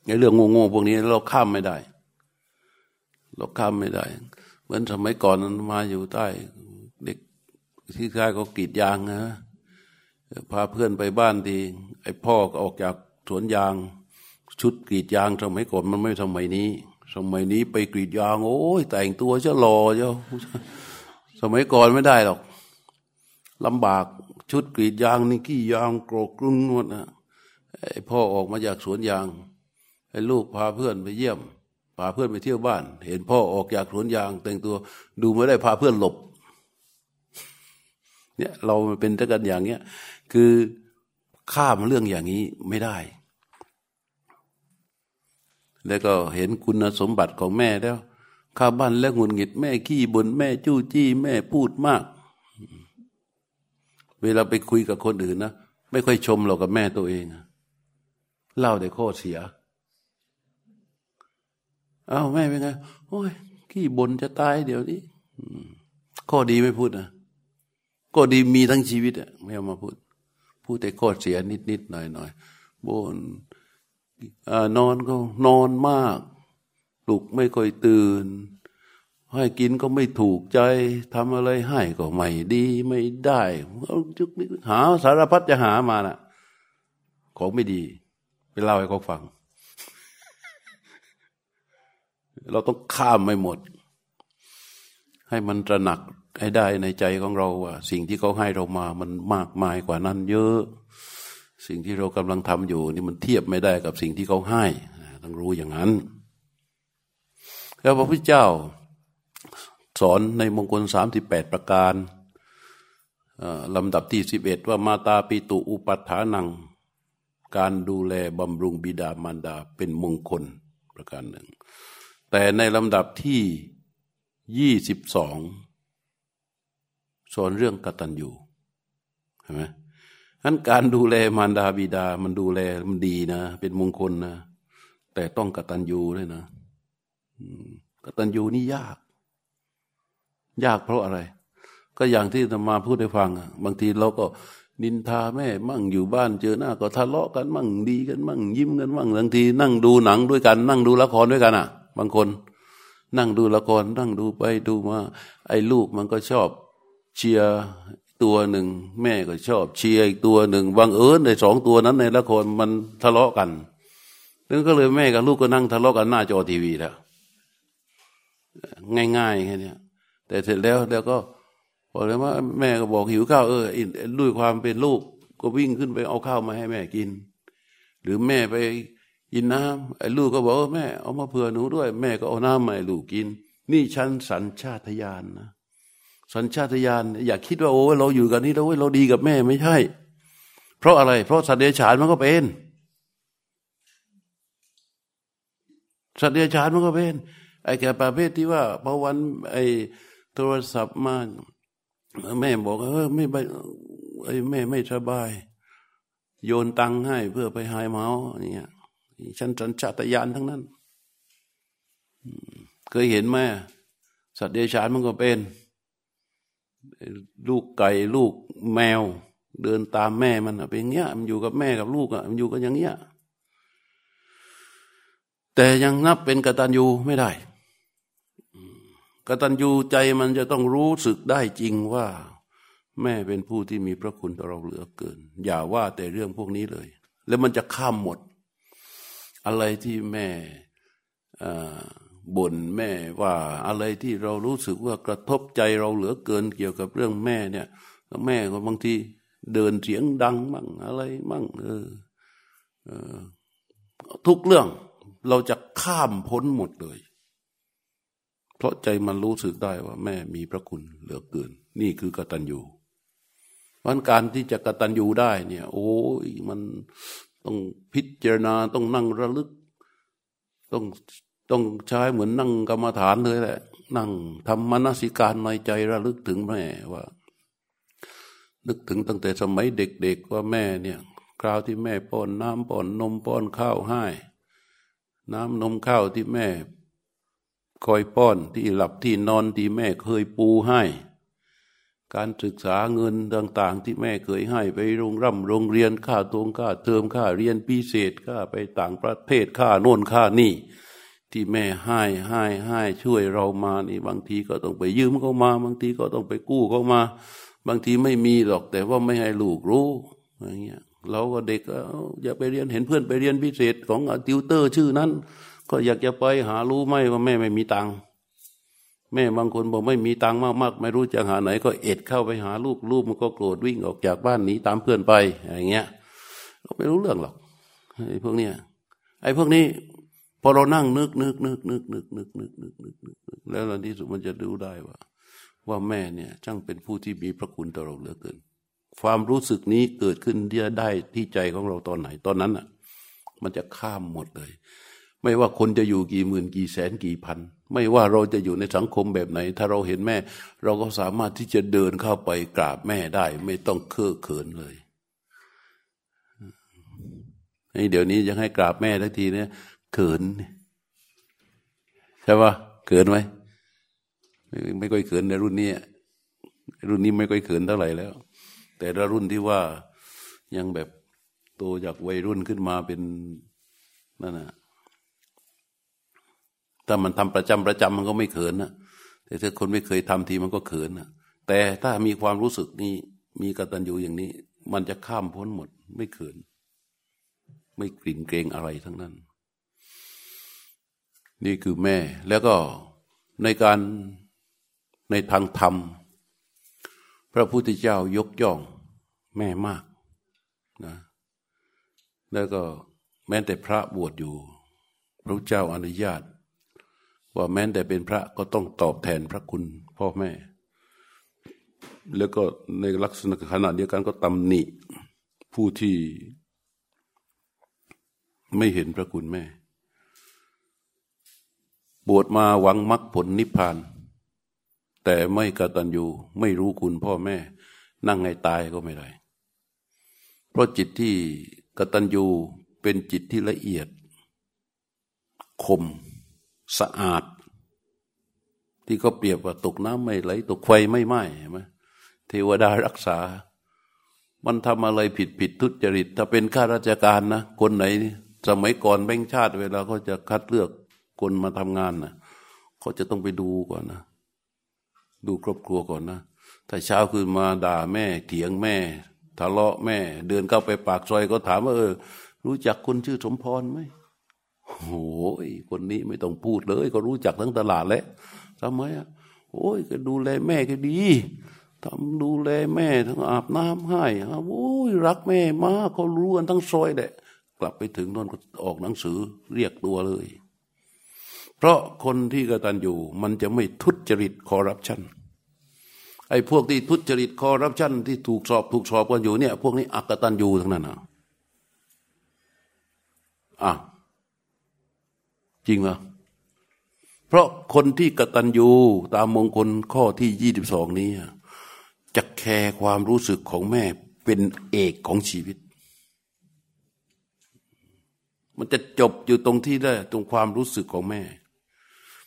ในเรื่องโง่ๆพวกนี้เราข้ามไม่ได้ เราข้ามไม่ได้ เหมือนสมัยก่อนมาอยู่ใต้ เด็กที่ค่ายก็กรีดยางนะพาเพื่อนไปบ้านทีไอ้พ่อออกจากสวนยาง ชุดกรีดยางสมัยก่อนมันไม่สมัยนี้ สมัยนี้ไปกรีดยางโอ้ยแต่งตัวจะหล่อเจ้า สมัยก่อนไม่ได้หรอกลำบากชุดกรีดยางนี่ขี้ยางโกรกกรุ้งนวดนะไอ้พ่อออกมาจากสวนยางอ้ลูกพาเพื่อนไปเยี่ยมพาเพื่อนไปเที่ยวบ้าน เห็นพ่อออกจากสวนยาง แต่งตัวดูไม่ได้พาเพื่อนหลบ เนี่ยเราเป็นตะกันอย่างเนี้ยคือข้ามเรื่องอย่างนี้ไม่ได้ แล้วก็เห็นคุณสมบัติของแม่แล้ว ข้าบ้านแล้วหงุดหงิดแม่ขี้บนแม่จู้จี้แม่พูดมาก เวลาไปคุยกับคนอื่นนะไม่ค่อยชมเรากับแม่ตัวเองเล่าแต่ข้อเสียอ้าวแม่เป็นไงโอ้ยขี้บนจะตายเดี๋ยวนี้ข้อดีไม่พูดนะก็ดีมีทั้งชีวิตอะไม่เอามาพูด พูดแต่ข้อเสียนิดนิดหน่อยหน่อยบน นอนก็นอนมากปลุกไม่ค่อยตื่น ให้กินก็ไม่ถูกใจทำอะไรให้ก็ไม่ดีไม่ได้จุกหาสารพัดจะหามานะ่ะ ของไม่ดีไปเล่าให้เขาฟัง เราต้องข้ามไม่หมด ให้มันตระหนักให้ได้ในใจของเราว่า สิ่งที่เขาให้เรามามันมากมายกว่านั้นเยอะ สิ่งที่เรากำลังทำอยู่นี่มันเทียบไม่ได้กับสิ่งที่เขาให้ต้องรู้อย่างนั้นแล้วพระพุทธเจ้าสอนในมงคลสามสิบแปดประการลำดับที่สิบเอ็ดว่ามาตาปิตุอุปัฏฐานัง การดูแลบำรุงบิดามารดาเป็นมงคลประการหนึ่ง แต่ในลำดับที่ยี่สิบสองสอนเรื่องกตัญญูเห็นไหม นั้นการดูแลมารดาบิดามันดูแลมันดีนะ เป็นมงคลนะ แต่ต้องกตัญญูด้วยนะกตัญญูนี่ยาก ยากเพราะอะไร ก็อย่างที่ธรรมาพูดให้ฟังบางทีเราก็นินทาแม่ มั่งอยู่บ้านเจอหน้าก็ทะเลาะกันมั่งดีกันมั่งยิ้มกันมั่งบางที นั่งดูหนังด้วยกัน นั่งดูละครด้วยกันอะ บางคน นั่งดูละครนั่งดูไปดูมา ไอ้ลูกมันก็ชอบเชียร์ ตัวหนึ่ง แม่ก็ชอบเชียร์อีกตัวหนึ่งบางเอิญในสองตัวนั้นในละครมันทะเลาะกันนั่นก็เลยแม่กับลูกก็นั่งทะเลาะกันหน้าจอทีวีแล้วง่ายๆแค่นี้แต่เสร็จแล้วแล้วก็บอกเลยว่าแม่ก็บอกหิวข้าวเออด้วยความเป็นลูกก็วิ่งขึ้นไปเอาข้าวมาให้แม่กิน หรือแม่ไปกินน้ำไอ้ลูกก็บอกแม่เอามาเผื่อหนูด้วย แม่ก็เอาน้ำมาให้ลูกกิน นี่ชั้นสัญชาตญาณนนะ สัญชาตญาณอย่าคิดว่าโอ้เราอยู่กันนี่เราเราดีกับแม่ไม่ใช่ เพราะอะไร เพราะสัตว์เดรัจฉานมันก็เป็น สัตว์เดรัจฉานมันก็เป็นไอ้แก่ประเภทที่ว่าพอวันไอ้โทรศัพท์มาแม่บอกเออไม่ไปไอ้แม่ไม่สบาย โยนตังให้เพื่อไปหายเมาเนี่ยฉันสัญชาตญาณทั้งนั้น เคยเห็นไหมสัตว์เดรัจฉานมันก็เป็น ลูกไก่ลูกแมว เดินตามแม่มันเป็นอย่างเงี้ย มันอยู่กับแม่กับลูกอะมันอยู่กันอย่างเงี้ยแต่ยังนับเป็นกตัญญูไม่ได้กตัญญูใจมันจะต้องรู้สึกได้จริงว่า แม่เป็นผู้ที่มีพระคุณต่อเราเหลือเกิน อย่าว่าแต่เรื่องพวกนี้เลย แล้วมันจะข้ามหมด อะไรที่แม่ บ่นแม่ว่าอะไรที่เรารู้สึกว่ากระทบใจเราเหลือเกินเกี่ยวกับเรื่องแม่เนี่ยแม่ก็บางทีเดินเสียงดังมั่งอะไรมั่งเออเออทุกเรื่องเราจะข้ามพ้นหมดเลย เพราะใจมันรู้สึกได้ว่าแม่มีพระคุณเหลือเกิน นี่คือกตัญญูวันการที่จะกตัญญูได้เนี่ย โอ้ยมันต้องพิจารณาต้องนั่งระลึก ต้อง ต้องใช้เหมือนนั่งกรรมฐานเลยแหละ นั่งทำมนสิการในใจระลึกถึงแม่ว่า นึกถึงตั้งแต่สมัยเด็กๆว่าแม่เนี่ยคราวที่แม่ป้อนน้ำป้อนนมป้อนข้าวให้ น้ำนมข้าวที่แม่ คอยป้อนที่หลับที่นอนที่แม่เคยปูให้ การศึกษาเงินต่าง ๆ ที่แม่เคยให้ไปโรงร่ำโรงเรียนค่าตรงค่าเทอมค่าเรียนพิเศษค่าไปต่างประเทศค่าโน่นค่านี่ ที่แม่ให้ให้ให้ช่วยเรามานี่บางทีก็ต้องไปยืมเขามา บางทีก็ต้องไปกู้เขามา บางทีไม่มีหรอกแต่ว่าไม่ให้ลูกรู้อย่างเงี้ยเราก็เด็กอย่าไปเรียนเห็นเพื่อนไปเรียนพิเศษของติวเตอร์ชื่อนั้น ก็อยากจะไปหารู้ไหมว่าแม่ไม่มีตังค์แม่บางคนบอกไม่มีตังค์มากๆ ไม่รู้จะหาไหน ก็เอ็ดเข้าไปหาลูกลูกมันก็โกรธวิ่งออกจากบ้านหนีตามเพื่อนไปอย่างเงี้ยก็ไม่รู้เรื่องหรอกไอ้พวกเนี้ยไอ้พวกนี้ อเรานั่งนึกนึกนึกนึกนึกนึกนึกนึกนึกนึกนึกแล้วในที่สุดมันจะดูได้ว่า ว่าแม่เนี่ยช่างเป็นผู้ที่มีพระคุณต่อเราเหลือเกิน ความรู้สึกนี้เกิดขึ้นได้ที่ใจของเราตอนไหนตอนนั้นอะ มันจะข้ามหมดเลย ไม่ว่าคนจะอยู่กี่หมื่นกี่แสนกี่พัน ไม่ว่าเราจะอยู่ในสังคมแบบไหน ถ้าเราเห็นแม่ เราก็สามารถที่จะเดินเข้าไปกราบแม่ได้ ไม่ต้องเคอะเขินเลยเดี๋ยวนี้ยังให้กราบแม่ทักทีเนี่ย เขินใช่ปะเขินไหมไม่ไม่ค่อยเขินในรุ่นนี้รุ่นนี้ไม่ค่อยเขินเท่าไหร่แล้ว แต่ละรุ่นที่ว่ายังแบบโตจากวัยรุ่นขึ้นมาเป็นนั่นนะถ้ามันทำประจำประจำมันก็ไม่เขินนะแต่ถ้าคนไม่เคยทำทีมันก็เขินนะแต่ถ้ามีความรู้สึกนี้มีกตัญญูอย่างนี้ มันจะข้ามพ้นหมด ไม่เขิน ไม่กลิ่นเกรงอะไรทั้งนั้น นี่คือแม่แล้วก็ในการในทางธรรม พระพุทธเจ้ายกย่องแม่มากนะแล้วก็แม้แต่พระบวชอยู่ พระเจ้าอนุญาต ว่าแม้แต่เป็นพระก็ต้องตอบแทนพระคุณพ่อแม่ แล้วก็ในลักษณะขณะเดียวกันก็ตำหนิผู้ที่ไม่เห็นพระคุณแม่ บวชมาหวังมรรคผลนิพพาน แต่ไม่กตัญญูไม่รู้คุณพ่อแม่ นั่งไงตายก็ไม่ได้ เพราะจิตที่กตัญญูเป็นจิตที่ละเอียด คม สะอาด ที่เขาเปรียบว่าตกน้ำไม่ไหล ตกไฟไม่ไหม้ใช่ไหมเทวดารักษา มันทำอะไรผิดผิดทุจริต ถ้าเป็นข้าราชการนะ คนไหน สมัยก่อนแบ่งชาติเวลาเขาจะคัดเลือก คนมาทำงานนะเขาจะต้องไปดูก่อนนะ ดูครอบครัวก่อนนะถ้าเช้าคืนมาด่าแม่ เถียงแม่ทะเลาะแม่ เดินเข้าไปปากซอยก็ถามว่าเออ รู้จักคนชื่อสมพรไหมโอ้ยคนนี้ไม่ต้องพูดเลย ก็รู้จักทั้งตลาดแล้วทำไมอะโอ้ยก็ดูแลแม่ก็ดีทำดูแลแม่ทั้งอาบน้ำให้โอ้ยรักแม่มากเขารู้กันทั้งซอยแหละกลับไปถึงนอนก็ออกหนังสือเรียกตัวเลย เพราะคนที่กระตัญญูมันจะไม่ทุจริตคอร์รัปชันไอ้พวกที่ทุจริตคอร์รัปชันที่ถูกสอบถูกสอบกันอยู่เนี่ย พวกนี้อักตัญญูทั้งนั้นอะอะจริงเหรอเพราะคนที่กตัญญูตามมงคลข้อที่ยี่สิบสองนี้จะแคร์ความรู้สึกของแม่เป็นเอกของชีวิต มันจะจบอยู่ตรงที่ได้ตรงความรู้สึกของแม่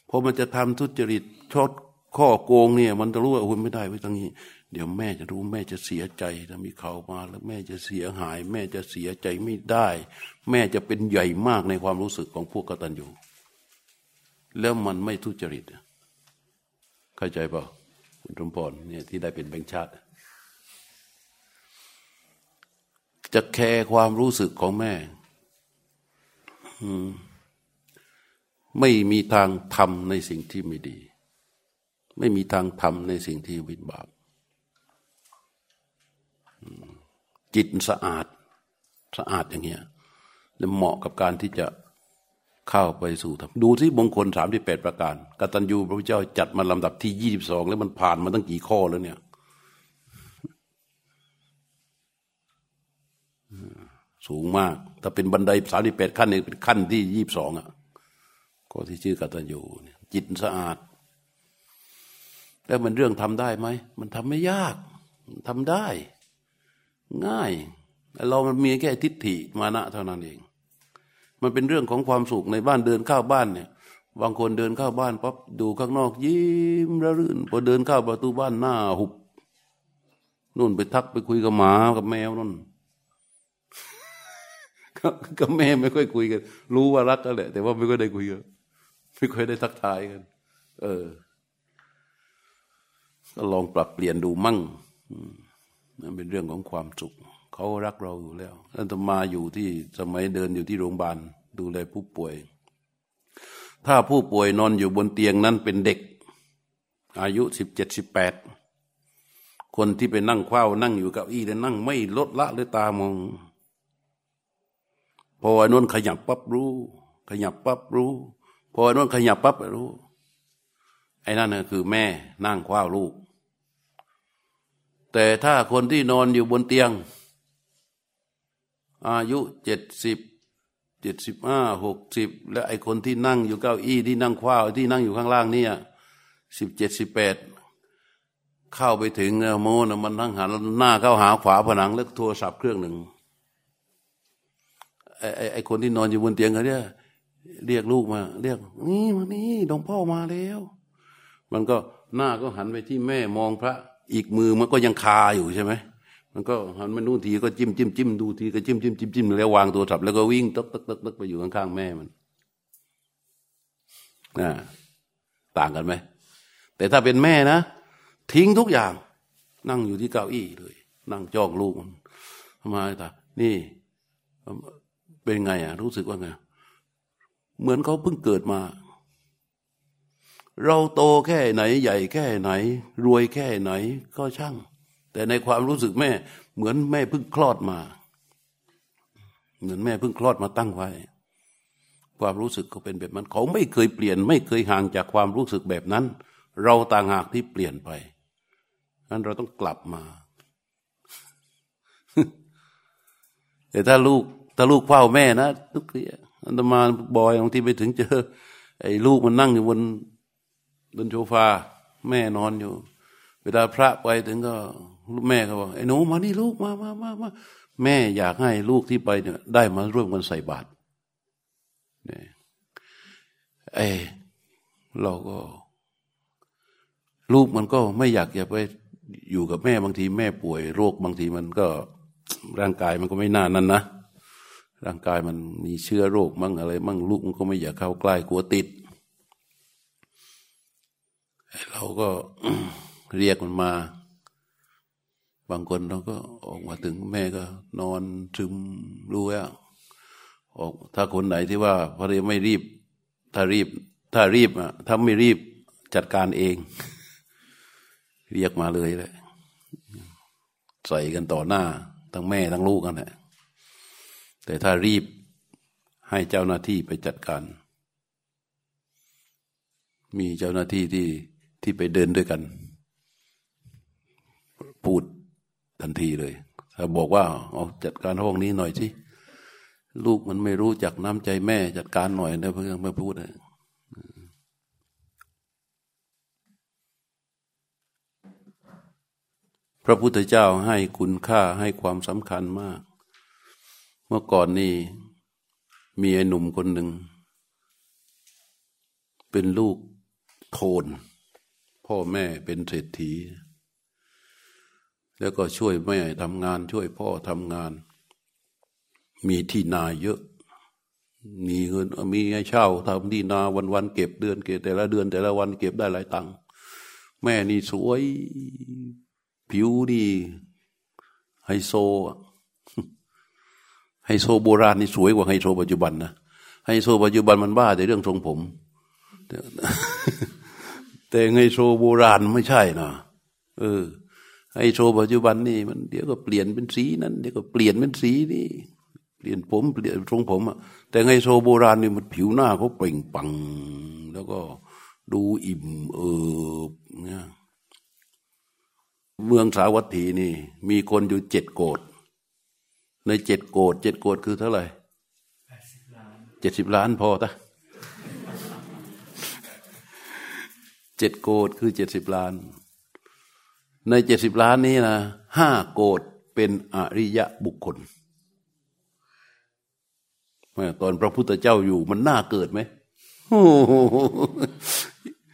พอมันจะทำทุจริตชดข้อโกงเนี่ย มันจะรู้ว่าโอ้ยไม่ได้ไว้ตรงนี้ เดี๋ยวแม่จะรู้แม่จะเสียใจถ้ามีเขามาแล้วแม่จะเสียหาย แม่จะเสียใจไม่ได้ แม่จะเป็นใหญ่มากในความรู้สึกของพวกกตัญญูแล้วมันไม่ทุจริตเข้าใจเปล่าคุณสมพรเนี่ยที่ได้เป็นแบงค์ชาติจะแคร์ความรู้สึกของแม่ อืม ไม่มีทางทำในสิ่งที่ไม่ดี ไม่มีทางทำในสิ่งที่วิบาปจิตสะอาดสะอาดอย่างเงี้ยและเหมาะกับการที่จะเข้าไปสู่ธรรมดูที่มงคลสามที่แปดประการกตัญญูพระพุทธเจ้าจัดมาลำดับที่ยี่สิบสองแล้วมันผ่านมาตั้งกี่ข้อแล้วเนี่ย สูงมาก ถ้าเป็นบันไดสามที่แปดขั้นเนี่ยเป็นขั้นที่ยี่สิบสองอะ ก็ที่ชื่อกตัญญูจิตสะอาด แล้วมันเรื่องทำได้ไหม มันทำไม่ยากทำได้ ง่าย เรามันมีแค่ทิฏฐิมานะเท่านั้นเอง มันเป็นเรื่องของความสุขในบ้านเดินเข้าบ้านเนี่ยบางคนเดินเข้าบ้านปั๊บดูข้างนอกยิ้มระรื่นพอเดินเข้าประตูบ้านหน้าหุบนู่นไปทักไปคุยกับหมากับแมวนั่นก็แม่ไม่ค่อยคุยกัน รู้ว่ารักกันแหละ แต่ว่าไม่ค่อยได้คุยกัน ไม่เคยได้ทักทายกัน เออ ก็ลองปรับเปลี่ยนดูมั่งนั่นเป็นเรื่องของความสุข เขารักเราอยู่แล้วท่านตมาอยู่ที่สมัยเดินอยู่ที่โรงพยาบาลดูแลผู้ป่วย ถ้าผู้ป่วยนอนอยู่บนเตียงนั้นเป็นเด็ก อายุสิบเจ็ดสิบแปดคนที่ไปนั่งคว้านั่งอยู่กับอี้แล้วนั่งไม่ลดละเลยตามอง พอไอ้นนขยับปั๊บรู้ ขยับปั๊บรู้ พอนั้นขยับปั๊บรู้ ไอ้นั่นคือแม่นั่งคว้าลูก แต่ถ้าคนที่นอนอยู่บนเตียง อายุเจ็ดสิบเจ็ดสิบห้าหกสิบและไอ้คนที่นั่งอยู่เก้าอี้ที่นั่งคว้าที่นั่งอยู่ข้างล่างเนี่ยสิบเจ็ดสิบแปดเข้าไปถึงโมนะมันทั้งหันหน้าเข้าหาขวาผนังแล้วโทรศัพท์เครื่องหนึ่งไอ้ไอ้คนที่นอนอยู่บนเตียงเขาเนี่ย เรียกลูกมา เรียกนี่มานี่หลวงพ่อมาแล้ว มันก็หน้าก็หันไปที่แม่มองพระ อีกมือมันก็ยังคาอยู่ใช่ไหมมันก็หันมาดูทีก็จิ้มจิ้มจิ้มดูทีก็จิ้มจิ้มจิ้มจิ้มแล้ววางตัวสับแล้วก็วิ่งตึกตึกตึกตึกไปอยู่ข้างๆแม่มันนะต่างกันไหมแต่ถ้าเป็นแม่นะทิ้งทุกอย่าง นั่งอยู่ที่เก้าอี้เลย นั่งจ้องลูกมันทำไมตานี่ เป็นไงอะ รู้สึกว่าไง เหมือนเขาเพิ่งเกิดมา เราโตแค่ไหนใหญ่แค่ไหน รวยแค่ไหนก็ช่าง แต่ในความรู้สึกแม่ เหมือนแม่เพิ่งคลอดมา เหมือนแม่เพิ่งคลอดมาตั้งไว้ ความรู้สึกเขาเป็นแบบนั้น เขาไม่เคยเปลี่ยน ไม่เคยห่างจากความรู้สึกแบบนั้น เราต่างหากที่เปลี่ยนไปนั้นเราต้องกลับมา แต่ถ้าลูกถ้าลูกเฝ้าแม่นะทุกที อันตมาบอยบางทีไปถึงเจอ ไอ้ลูกมันนั่งอยู่บนบนโซฟา แม่นอนอยู่ เวลาพระไปถึงก็แม่ก็บอกไอ้หนูมานี่ลูกมามามามาแม่อยากให้ลูกที่ไปเนี่ย ได้มาร่วมกันใส่บาตรเนี่ยไอ้เราก็ ลูกมันก็ไม่อยากจะไปอยู่กับแม่บางทีแม่ป่วยโรคบางทีมันก็ร่างกายมันก็ไม่น่านั้นนะ ร่างกายมันมีเชื้อโรคมั่งอะไร มั่งลูกมันก็ไม่อยากเข้าใกล้กลัวติด เราก็เรียกมันมา บางคนเราก็ออกมาถึงแม่ก็นอนซึมรู้แล้วออกถ้าคนไหนที่ว่าพอดีไม่รีบ ถ้ารีบ ถ้ารีบอะถ้าไม่รีบจัดการเอง เรียกมาเลยเลยใส่กันต่อหน้าทั้งแม่ทั้งลูกกันแหละ แต่ถ้ารีบให้เจ้าหน้าที่ไปจัดการ มีเจ้าหน้าที่ที่ที่ไปเดินด้วยกัน พูดทันทีเลยถ้าบอกว่าเอาจัดการห้องนี้หน่อยสิลูกมันไม่รู้จักน้ำใจแม่จัดการหน่อยนะเพื่อนมาพูดนะพระพุทธเจ้าให้คุณค่าให้ความสำคัญมาก เมื่อก่อนนี่มีไอ้หนุ่มคนหนึ่ง เป็นลูกโทน พ่อแม่เป็นเศรษฐี แล้วก็ช่วยแม่ทำงาน ช่วยพ่อทำงาน มีที่นาเยอะ มีเงินมีให้เช่าทำที่นาวันวันเก็บเดือนเก็บแต่ละเดือน แต่ละวันเก็บได้หลายตังค์แม่นี่สวย ผิวนี่ไฮโซ ไฮโซโบราณนี่สวยกว่าไฮโซปัจจุบันนะไฮโซปัจจุบันมันบ้าแต่เรื่องทรงผม แต่ไฮโซโบราณไม่ใช่นะเออไฮโซปัจจุบันนี่มันเดี๋ยวก็เปลี่ยนเป็นสีนั้นเดี๋ยวก็เปลี่ยนเป็นสีนี่เปลี่ยนผมเปลี่ยนทรงผมอะแต่ไฮโซโบราณนี่มันผิวหน้าเขาเปล่งปลั่ง แล้วก็ดูอิ่มเออเนี่ยเมืองสาวัตถีนี่ มีคนอยู่เจ็ดโกด ในเจ็ดโกดเจ็ดโกดคือเท่าไหร่เจ็ดสิบล้านพอตะเจ็ดโกดคือเจ็ดสิบล้าน ในเจ็ดสิบล้านนี้นะห้าโกดเป็นอริยะบุคคลตอนพระพุทธเจ้าอยู่มันน่าเกิดไหม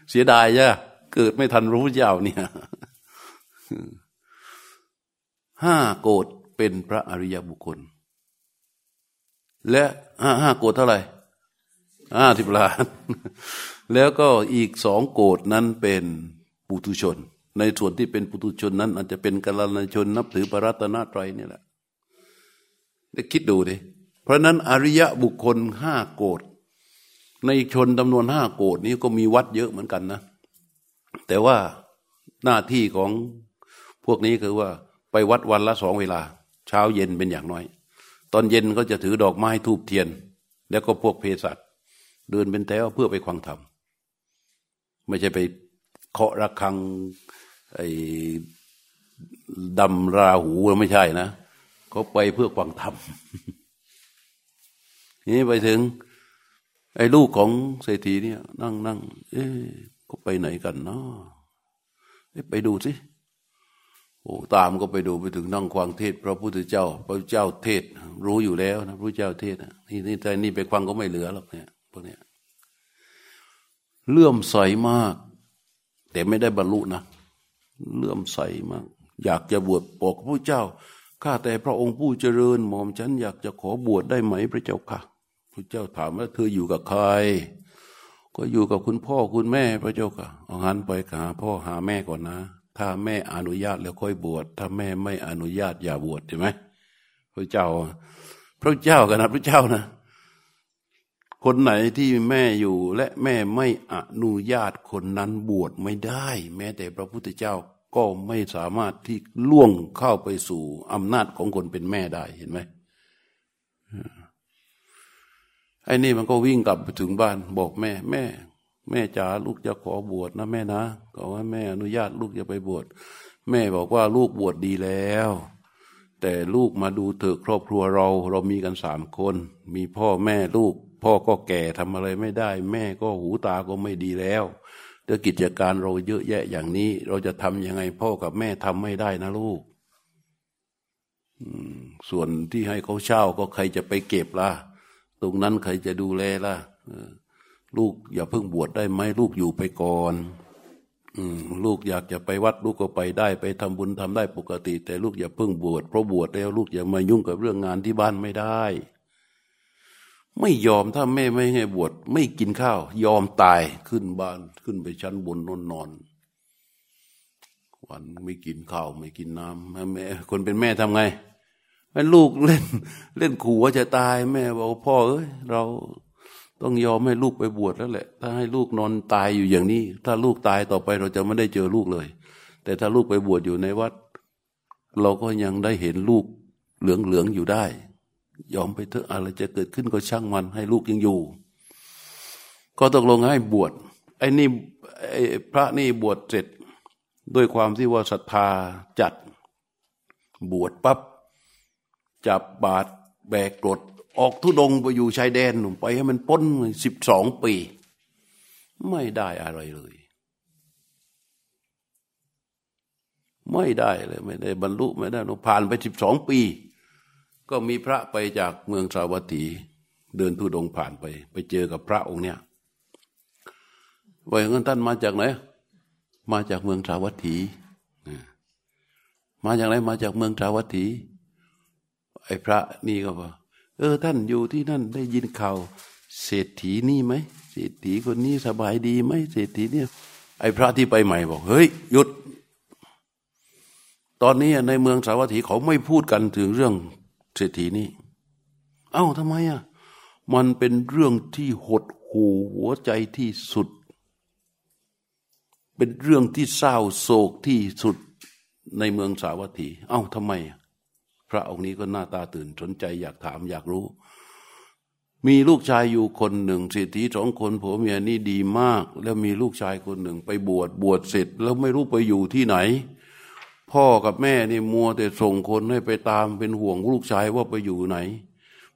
เสียดายจ้ะเกิดไม่ทันพระพุทธเจ้าเนี่ยห้าโกด เป็นพระอริยบุคคล และห้าห้าโกดเท่าไหร่ห้าสิบล้าน แล้วก็อีกสองโกดนั้นเป็นปุถุชน ในส่วนที่เป็นปุถุชนนั้น อาจจะเป็นกัลยาณชนนับถือพระรัตนตรัยนี่แหละได้คิดดูดิเพราะนั้นอริยบุคคลห้าโกดในชนจำนวนห้าโกดนี้ก็มีวัดเยอะเหมือนกันนะ แต่ว่าหน้าที่ของพวกนี้คือว่าไปวัดวันละสองเวลา เช้าเย็นเป็นอย่างน้อย ตอนเย็นก็จะถือดอกไม้ทูบเทียน แล้วก็พวกเภสัชเดินเป็นแถวเพื่อไปควังธรรมไม่ใช่ไปเคาะระฆังไอ้ดำราหูไม่ใช่นะเขาไปเพื่อควังธรรมนี่ไปถึง ไอ้ลูกของเศรษฐีเนี่ย นั่งนั่งเอ๊ะเขาไปไหนกันเนาะไปดูสิ โอ้ตามก็ไปดูไปถึงนั่งควางเทศ พระพุทธเจ้า พระเจ้าเทศรู้อยู่แล้วนะพระเจ้าเทศนี่นี่ใจนี่ไปฟังก็ไม่เหลือหรอกเนี่ยพวกเนี้ยเลื่อมใสมาก แต่ไม่ได้บรรลุนะเลื่อมใสมาก อยากจะบวชบอกพระเจ้าข้าแต่พระองค์ผู้เจริญหม่อมฉันอยากจะขอบวชได้ไหมพระเจ้าค่ะพระเจ้าถามว่าเธออยู่กับใคร ก็อยู่กับคุณพ่อคุณแม่พระเจ้าค่ะเอางั้นไปหาพ่อหาแม่ก่อนนะ ถ้าแม่อนุญาตแล้วค่อยบวช ถ้าแม่ไม่อนุญาตอย่าบวชใช่ไหมพระเจ้า พระเจ้ากันนะพระเจ้านะ คนไหนที่แม่อยู่และแม่ไม่อนุญาตคนนั้นบวชไม่ได้ แม้แต่พระพุทธเจ้าก็ไม่สามารถที่ล่วงเข้าไปสู่อำนาจของคนเป็นแม่ได้เห็นไหมไอ้นี่มันก็วิ่งกลับไปถึงบ้านบอกแม่แม่ แม่จ๋าลูกจะขอบวชนะแม่นะก็ว่าแม่อนุญาตลูกจะไปบวชแม่บอกว่าลูกบวชดีแล้ว แต่ลูกมาดูเถอะครอบครัวเราเรามีกันสามคน มีพ่อแม่ลูก พ่อก็แก่ทำอะไรไม่ได้ แม่ก็หูตาก็ไม่ดีแล้วเดี๋ยวกิจการเราเยอะแยะอย่างนี้ เราจะทำยังไงพ่อกับแม่ทำไม่ได้นะลูกส่วนที่ให้เขาเช่าก็ใครจะไปเก็บล่ะ ตรงนั้นใครจะดูแลล่ะ ลูกอย่าเพิ่งบวชได้ไหมลูกอยู่ไปก่อนอลูกอยากจะไปวัดลูกก็ไปได้ ไปทำบุญทำได้ปกติ แต่ลูกอย่าเพิ่งบวชเพราะบวชแล้วลูกอย่ามายุ่งกับเรื่องงานที่บ้านไม่ได้ ไม่ยอมถ้าแม่ไม่ให้บวชไม่กินข้าว ยอมตายขึ้นบ้านขึ้นไปชั้นบนนอนนอนวันไม่กินข้าวไม่กินน้ำแม่คนเป็นแม่ทำไงแม่ลูกเล่น เล่นขู่ว่าจะตายแม่บอกพ่อเอ้ยเรา ต้องยอมให้ลูกไปบวชแล้วแหละ ถ้าให้ลูกนอนตายอยู่อย่างนี้ ถ้าลูกตายต่อไปเราจะไม่ได้เจอลูกเลย แต่ถ้าลูกไปบวชอยู่ในวัด เราก็ยังได้เห็นลูกเหลืองเหลืองอยู่ได้ ยอมไปเถอะอะไรจะเกิดขึ้นก็ช่างมันให้ลูกยังอยู่ ก็ตกลงให้บวชไอ้นี่ไอ้พระนี่บวชเสร็จด้วยความที่ว่าศรัทธาจัดบวชปับ๊บจับบาตรแบกกรด ออกทุดงไปอยู่ชายแดนหนุ่มไปให้มันพ้นสิบสองปี ไม่ได้อะไรเลย ไม่ได้เลยไม่ได้บรรลุไม่ได้ผ่านไปสิบสองปี ก็มีพระไปจากเมืองสาวัตถี เดินทุดงผ่านไป ไปเจอกับพระองค์เนี้ยว่าอย่างนั้นท่านมาจากไหน มาจากเมืองสาวัตถี มาจากไหนมาจากเมืองสาวัตถี ไอ้พระนี่ก็บอก เออท่านอยู่ที่นั่นได้ยินข่าวเศรษฐีนี่ไหมเศรษฐีคนนี้สบายดีไหมเศรษฐีเนี่ยไอ้พระที่ไปใหม่บอก เฮ้ยหยุด ตอนนี้ในเมืองสาวัตถีเขาไม่พูดกันถึงเรื่องเศรษฐีนี่ เอ้าทำไมอะมันเป็นเรื่องที่หดหูหัวใจที่สุด เป็นเรื่องที่เศร้าโศกที่สุดในเมืองสาวัตถี เอ้าทำไมอะ พระองค์นี้ก็หน้าตาตื่นสนใจอยากถามอยากรู้ มีลูกชายอยู่คนหนึ่งเศรษฐีสองคนผัวเมียนี่ดีมาก แล้วมีลูกชายคนหนึ่งไปบวชบวชเสร็จ แล้วไม่รู้ไปอยู่ที่ไหน พ่อกับแม่นี่มัวแต่ส่งคนให้ไปตามเป็นห่วงลูกชายว่าไปอยู่ไหน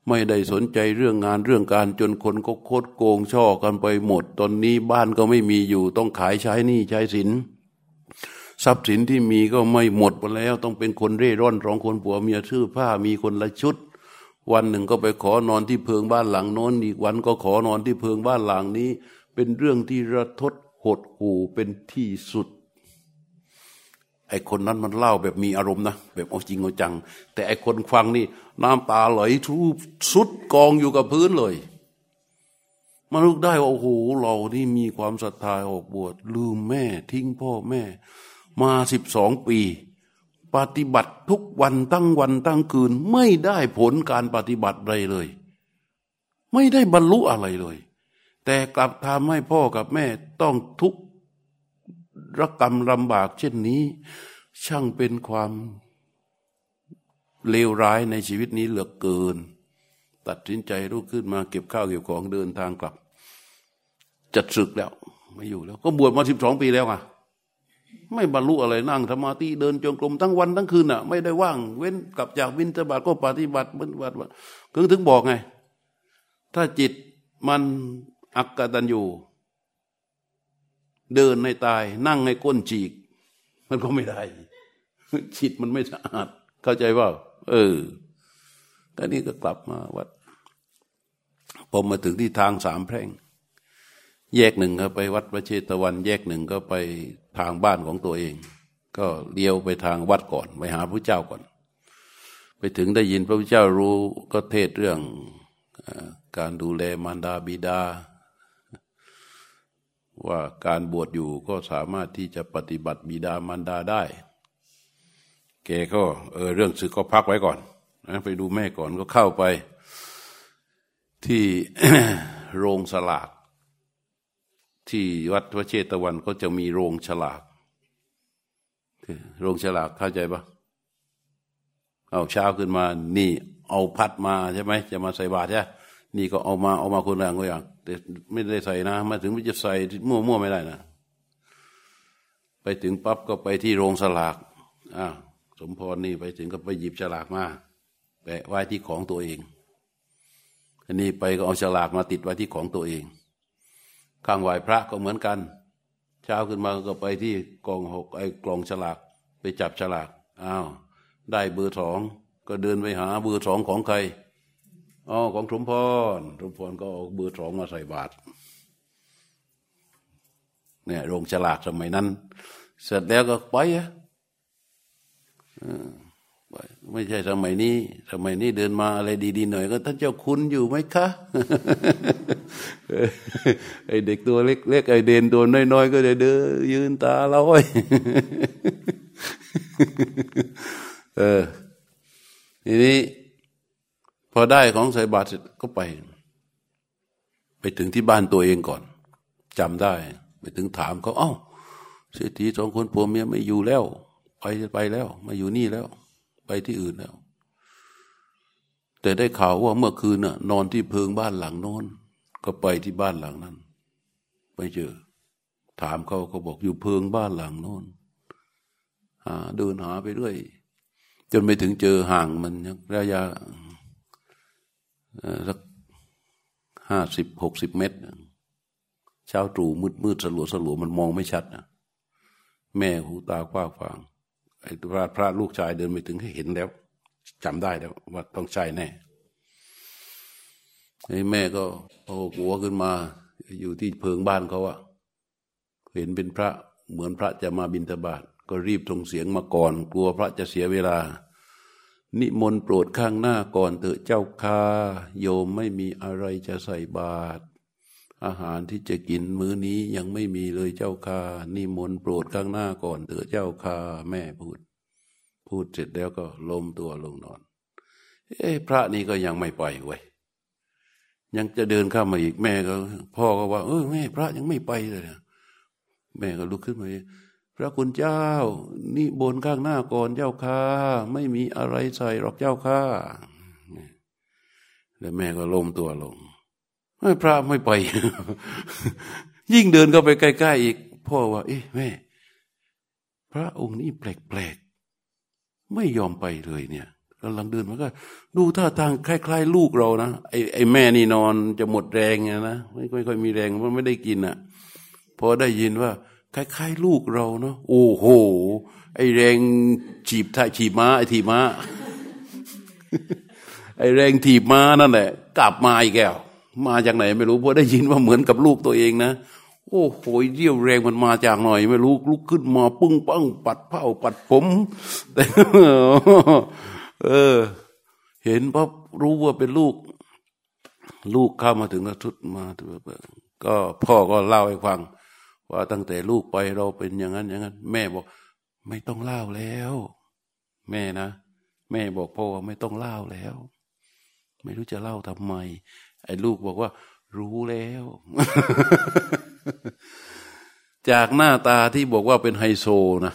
ไม่ได้สนใจเรื่องงานเรื่องการจนคนก็โคตรโกงช่อกันไปหมด ตอนนี้บ้านก็ไม่มีอยู่ต้องขายใช้หนี้ใช้สิน ทรัพย์สินที่มีก็ไม่หมดไปแล้ว ต้องเป็นคนเร่ร่อนสองคนผัวเมียชื่อผ้ามีคนละชุด วันหนึ่งก็ไปขอนอนที่เพิงบ้านหลังโน้นอีกวันก็ขอนอนที่เพิงบ้านหลังนี้ เป็นเรื่องที่ระทดหดหูเป็นที่สุด ไอคนนั้นมันเล่าแบบมีอารมณ์นะแบบเอาจริงเอาจัง แต่ไอคนฟังนี่ น้ำตาไหลทุบสุดกองอยู่กับพื้นเลยมาลุกได้ว่าโอ้โหเรานี่มีความศรัทธาออกบวชลืมแม่ทิ้งพ่อแม่ มาสิบสองปี ปฏิบัติทุกวันตั้งวันตั้งคืน ไม่ได้ผลการปฏิบัติใดเลย ไม่ได้บรรลุอะไรเลย แต่กลับทำให้พ่อกับแม่ต้องทุกข์รกรรมลำบากเช่นนี้ ช่างเป็นความเลวร้ายในชีวิตนี้เหลือเกิน ตัดสินใจลุกขึ้นมาเก็บข้าวเก็บของเดินทางกลับจะศึกแล้ว ไม่อยู่แล้ว ก็บวชมาสิบสองปีแล้วอะ ไม่บรรลุอะไรนั่งธรรมาที่เดินจงกรมทั้งวันทั้งคืนอะ ไม่ได้ว่าง เว้นกลับจากวินทบาทก็ปฏิบัติปฏิบัติถึงถึงบอกไง ถ้าจิตมันอักตันอยู่ เดินในตาย นั่งในก้นจีก มันก็ไม่ได้ จิตมันไม่สะอาด เข้าใจว่าเออแต่นี้ก็กลับมาวัดพอมาถึงที่ทางสามแพร่ง แยกหนึ่งก็ไปวัดพระเชตวัน แยกหนึ่งก็ไปทางบ้านของตัวเอง ก็เลี้ยวไปทางวัดก่อน ไปหาพระเจ้าก่อน ไปถึงได้ยินพระพุทธเจ้ารู้ก็เทศเรื่องการดูแลมารดาบิดา ว่าการบวชอยู่ก็สามารถที่จะปฏิบัติบิดามารดาได้แกก็เออเรื่องศึกก็พักไว้ก่อนนะไปดูแม่ก่อนก็เข้าไป ที่โรงสลาก ที่วัดพระเชตวันก็จะมีโรงฉลาก โรงฉลากเข้าใจปะเอาเช้าขึ้นมา นี่เอาพัดมาใช่ไหมจะมาใส่บาตรใช่นี่ก็เอามาเอามาคนละอย่างก็อย่างแต่ไม่ได้ใส่นะ มาถึงไม่จะใส่มั่วมั่วไม่ได้นะ ไปถึงปั๊บก็ไปที่โรงสลากอ่าสมพรนี่ไปถึงก็ไปหยิบฉลากมาแปะไว้ที่ของตัวเองอันนี้ไปก็เอาฉลากมาติดไว้ที่ของตัวเอง ข้างไหวพระก็เหมือนกัน เช้าขึ้นมาก็ไปที่กองหกไอ้กล่องฉลากไปจับฉลากอ้าวได้เบอร์สองก็เดินไปหาเบอร์สองของใครอ๋อของสมพรสมพรก็เอาเบอร์สองมาใส่บาตรเนี่ยโรงฉลากสมัยนั้น เสร็จแล้วก็ไปอะ ไม่ใช่สมัยนี้ สมัยนี้เดินมาอะไรดีๆหน่อย ก็ท่านเจ้าคุณอยู่ไหมคะไอเด็กตัวเล็กๆไอเด่นตัวน้อยๆก็จะเดินยืนตาลอยเออทีนี้ พอได้ของใส่บาตรเสร็จก็ไป ไปถึงที่บ้านตัวเองก่อนจำได้ ไปถึงถามเขาเอ้าเศรษฐีสองคนผัวเมียไม่อยู่แล้ว ไปไปแล้ว มาอยู่นี่แล้ว ไปที่อื่นแล้ว แต่ได้ข่าวว่าเมื่อคืนน่ะ นอนที่เพิงบ้านหลังโน้น ก็ไปที่บ้านหลังนั้น ไปเจอ ถามเขาเขาบอกอยู่เพิงบ้านหลังโน้นหาเดินหาไปเรื่อยจนไปถึงเจอห่างมันระยะสักห้าสิบหกสิบเมตร เช้าตรู่มืดมืดสลัวสลัวมันมองไม่ชัดนะแม่หูตากว้างฟาง ไอ้พระพระลูกชายเดินไปถึงให้เห็นแล้วจำได้แล้วว่าต้องใช่แน่ไอ้แม่ก็โอ้หัวขึ้นมา อยู่ที่เพิงบ้านเขาอะเห็นเป็นพระเหมือนพระจะมาบิณฑบาตก็รีบทงเสียงมาก่อน กลัวพระจะเสียเวลา นิมนต์โปรดข้างหน้าก่อนเถอะเจ้าค่าโยมไม่มีอะไรจะใส่บาตร อาหารที่จะกินมื้อนี้ยังไม่มีเลยเจ้าค่านิมนต์โปรดข้างหน้าก่อนเถอะเจ้าค่าแม่พูด พูดเสร็จแล้วก็ล้มตัวลงนอน เอ้พระนี่ก็ยังไม่ไปล่อยไว้ยยังจะเดินข้ามมาอีกแม่ก็ พ่อก็ว่า เออแม่พระยังไม่ไปเลยแม่ก็ลุกขึ้นมาพระคุณเจ้า นี่บนข้างหน้าก่อนเจ้าค่าไม่มีอะไรใส่หรอกเจ้าค่าแล้วแม่ก็ล้มตัวลง พระไม่ไป ยิ่งเดินเข้าไปใกล้ๆอีก พ่อว่า เอ๊ะแม่ พระองค์นี้แปลกๆ ไม่ยอมไปเลยเนี่ยกำลังเดินมาก็ ดูท่าทางคล้าย ๆ ลูกเรานะไอ้ไอ้แม่นี่นอนจะหมดแรงไงนะไม่ค่อยมีแรงเพราะไม่ได้กินอะพอได้ยินว่า คล้าย ๆ ลูกเราเนาะโอ้โห ไอ้แรงฉีบท่าฉีบม้าไอ้ถีม้าไอ้แรงถีบม้านั่นแหละ กลับมาอีกแก้ว มาจากไหนไม่รู้เพอได้ยินว่าเหมือนกับลูกตัวเองนะโอ้โหเรี่ยวแรงมันมาจากหน่อย ไม่รู้ลุกขึ้นมาปึ้งปังปัดเผ้าปัดผมแต่เออ เห็นปั๊บรู้ว่าเป็นลูก ลูกเข้ามาถึงก็ทุดมาก็พ่อก็เล่าให้ฟัง ว่าตั้งแต่ลูกไปเราเป็นอย่างนั้น อย่างนั้น แม่บอก ไม่ต้องเล่าแล้ว แม่นะแม่บอกพ่อว่าไม่ต้องเล่าแล้ว ไม่รู้จะเล่าทำไม ไอ้ลูกบอกว่า รู้แล้ว จากหน้าตาที่บอกว่าเป็นไฮโซนะ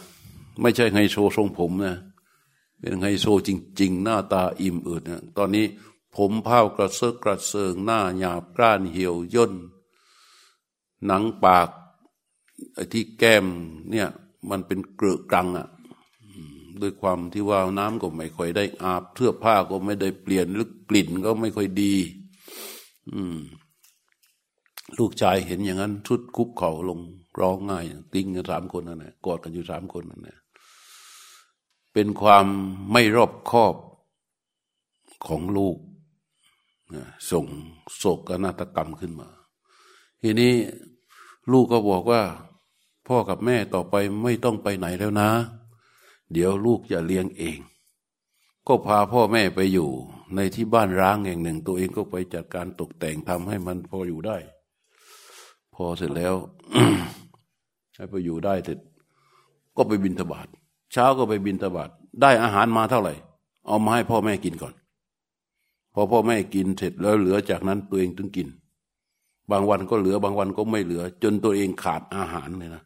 ไม่ใช่ไฮโซทรงผมนะเป็นไฮโซจริง ๆ หน้าตาอิ่มอืดนะตอนนี้ผมเผากระเซาะกระเซิงหน้าหยาบกร้านเหี่ยวย่น หนังปากไอ้ที่แก้มเนี่ย มันเป็นเกลือกรังอะ่ะด้วยความที่ว่าน้ำก็ไม่ค่อยได้อาบเสื้อผ้าก็ไม่ได้เปลี่ยนหรือกลิ่นก็ไม่ค่อยดี ลูกชายเห็นอย่างนั้นชุดคุบเข่าลงร้องง่าย ติ้งกันสามคนนั่นแหละกอดกันอยู่สามคนนั่นแหละเป็นความไม่รอบคอบของลูกส่งโศกนาฏกรรมขึ้นมา ทีนี้ลูกก็บอกว่า พ่อกับแม่ต่อไปไม่ต้องไปไหนแล้วนะ เดี๋ยวลูกจะเลี้ยงเอง ก็พาพ่อแม่ไปอยู่ ในที่บ้านร้างแห่งหนึ่ง ตัวเองก็ไปจัดการตกแต่งทำให้มันพออยู่ได้ พอเสร็จแล้วให้ไปอยู่ได้เสร็จก็ไปบินทบาทเช้าก็ไปบินทบาทได้อาหารมาเท่าไหร่ เอามาให้พ่อแม่กินก่อน พอพ่อแม่กินเสร็จแล้วเหลือจากนั้นตัวเองถึงกิน บางวันก็เหลือบางวันก็ไม่เหลือ จนตัวเองขาดอาหารเลยนะ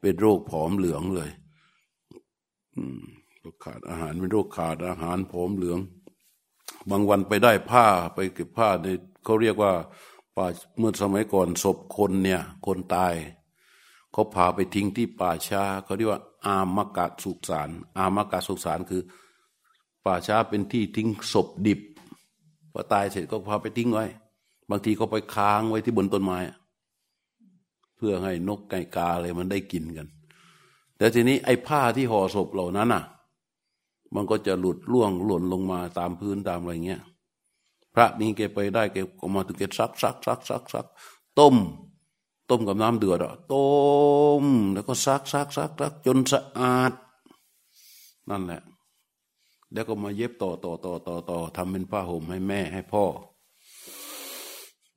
เป็นโรคผอมเหลืองเลย อืมขาดอาหารเป็นโรคขาดอาหารผอมเหลือง บางวันไปได้ผ้าไปเก็บผ้าในเขาเรียกว่าป่าเมื่อสมัยก่อนศพคนเนี่ยคนตายเขาพาไปทิ้งที่ป่าช้าเขาเรียกว่า อามกะสุสานอามกสุสานคือ ป่าช้าเป็นที่ทิ้งศพดิบพอตายเสร็จก็พาไปทิ้งไว้ บางทีก็ไปค้างไว้ที่บนต้นไม้ เพื่อให้นกไก่กาอะไรมันได้กินกัน แต่ทีนี้ไอ้ผ้าที่ห่อศพเหล่านั้นอะ มันก็จะหลุดร่วงหล่นลงมาตามพื้นตามอะไรเงี้ย พระนี่แกไปได้แกก็มาถึงแกซักซักซักซักซักต้ม ต้มกับน้ำเดือดอะต้ม แล้วก็ซักซักซักซักจนสะอาด นั่นแหละ แล้วก็มาเย็บต่อต่อต่อต่อต่อทำเป็นผ้าห่มให้แม่ให้พ่อ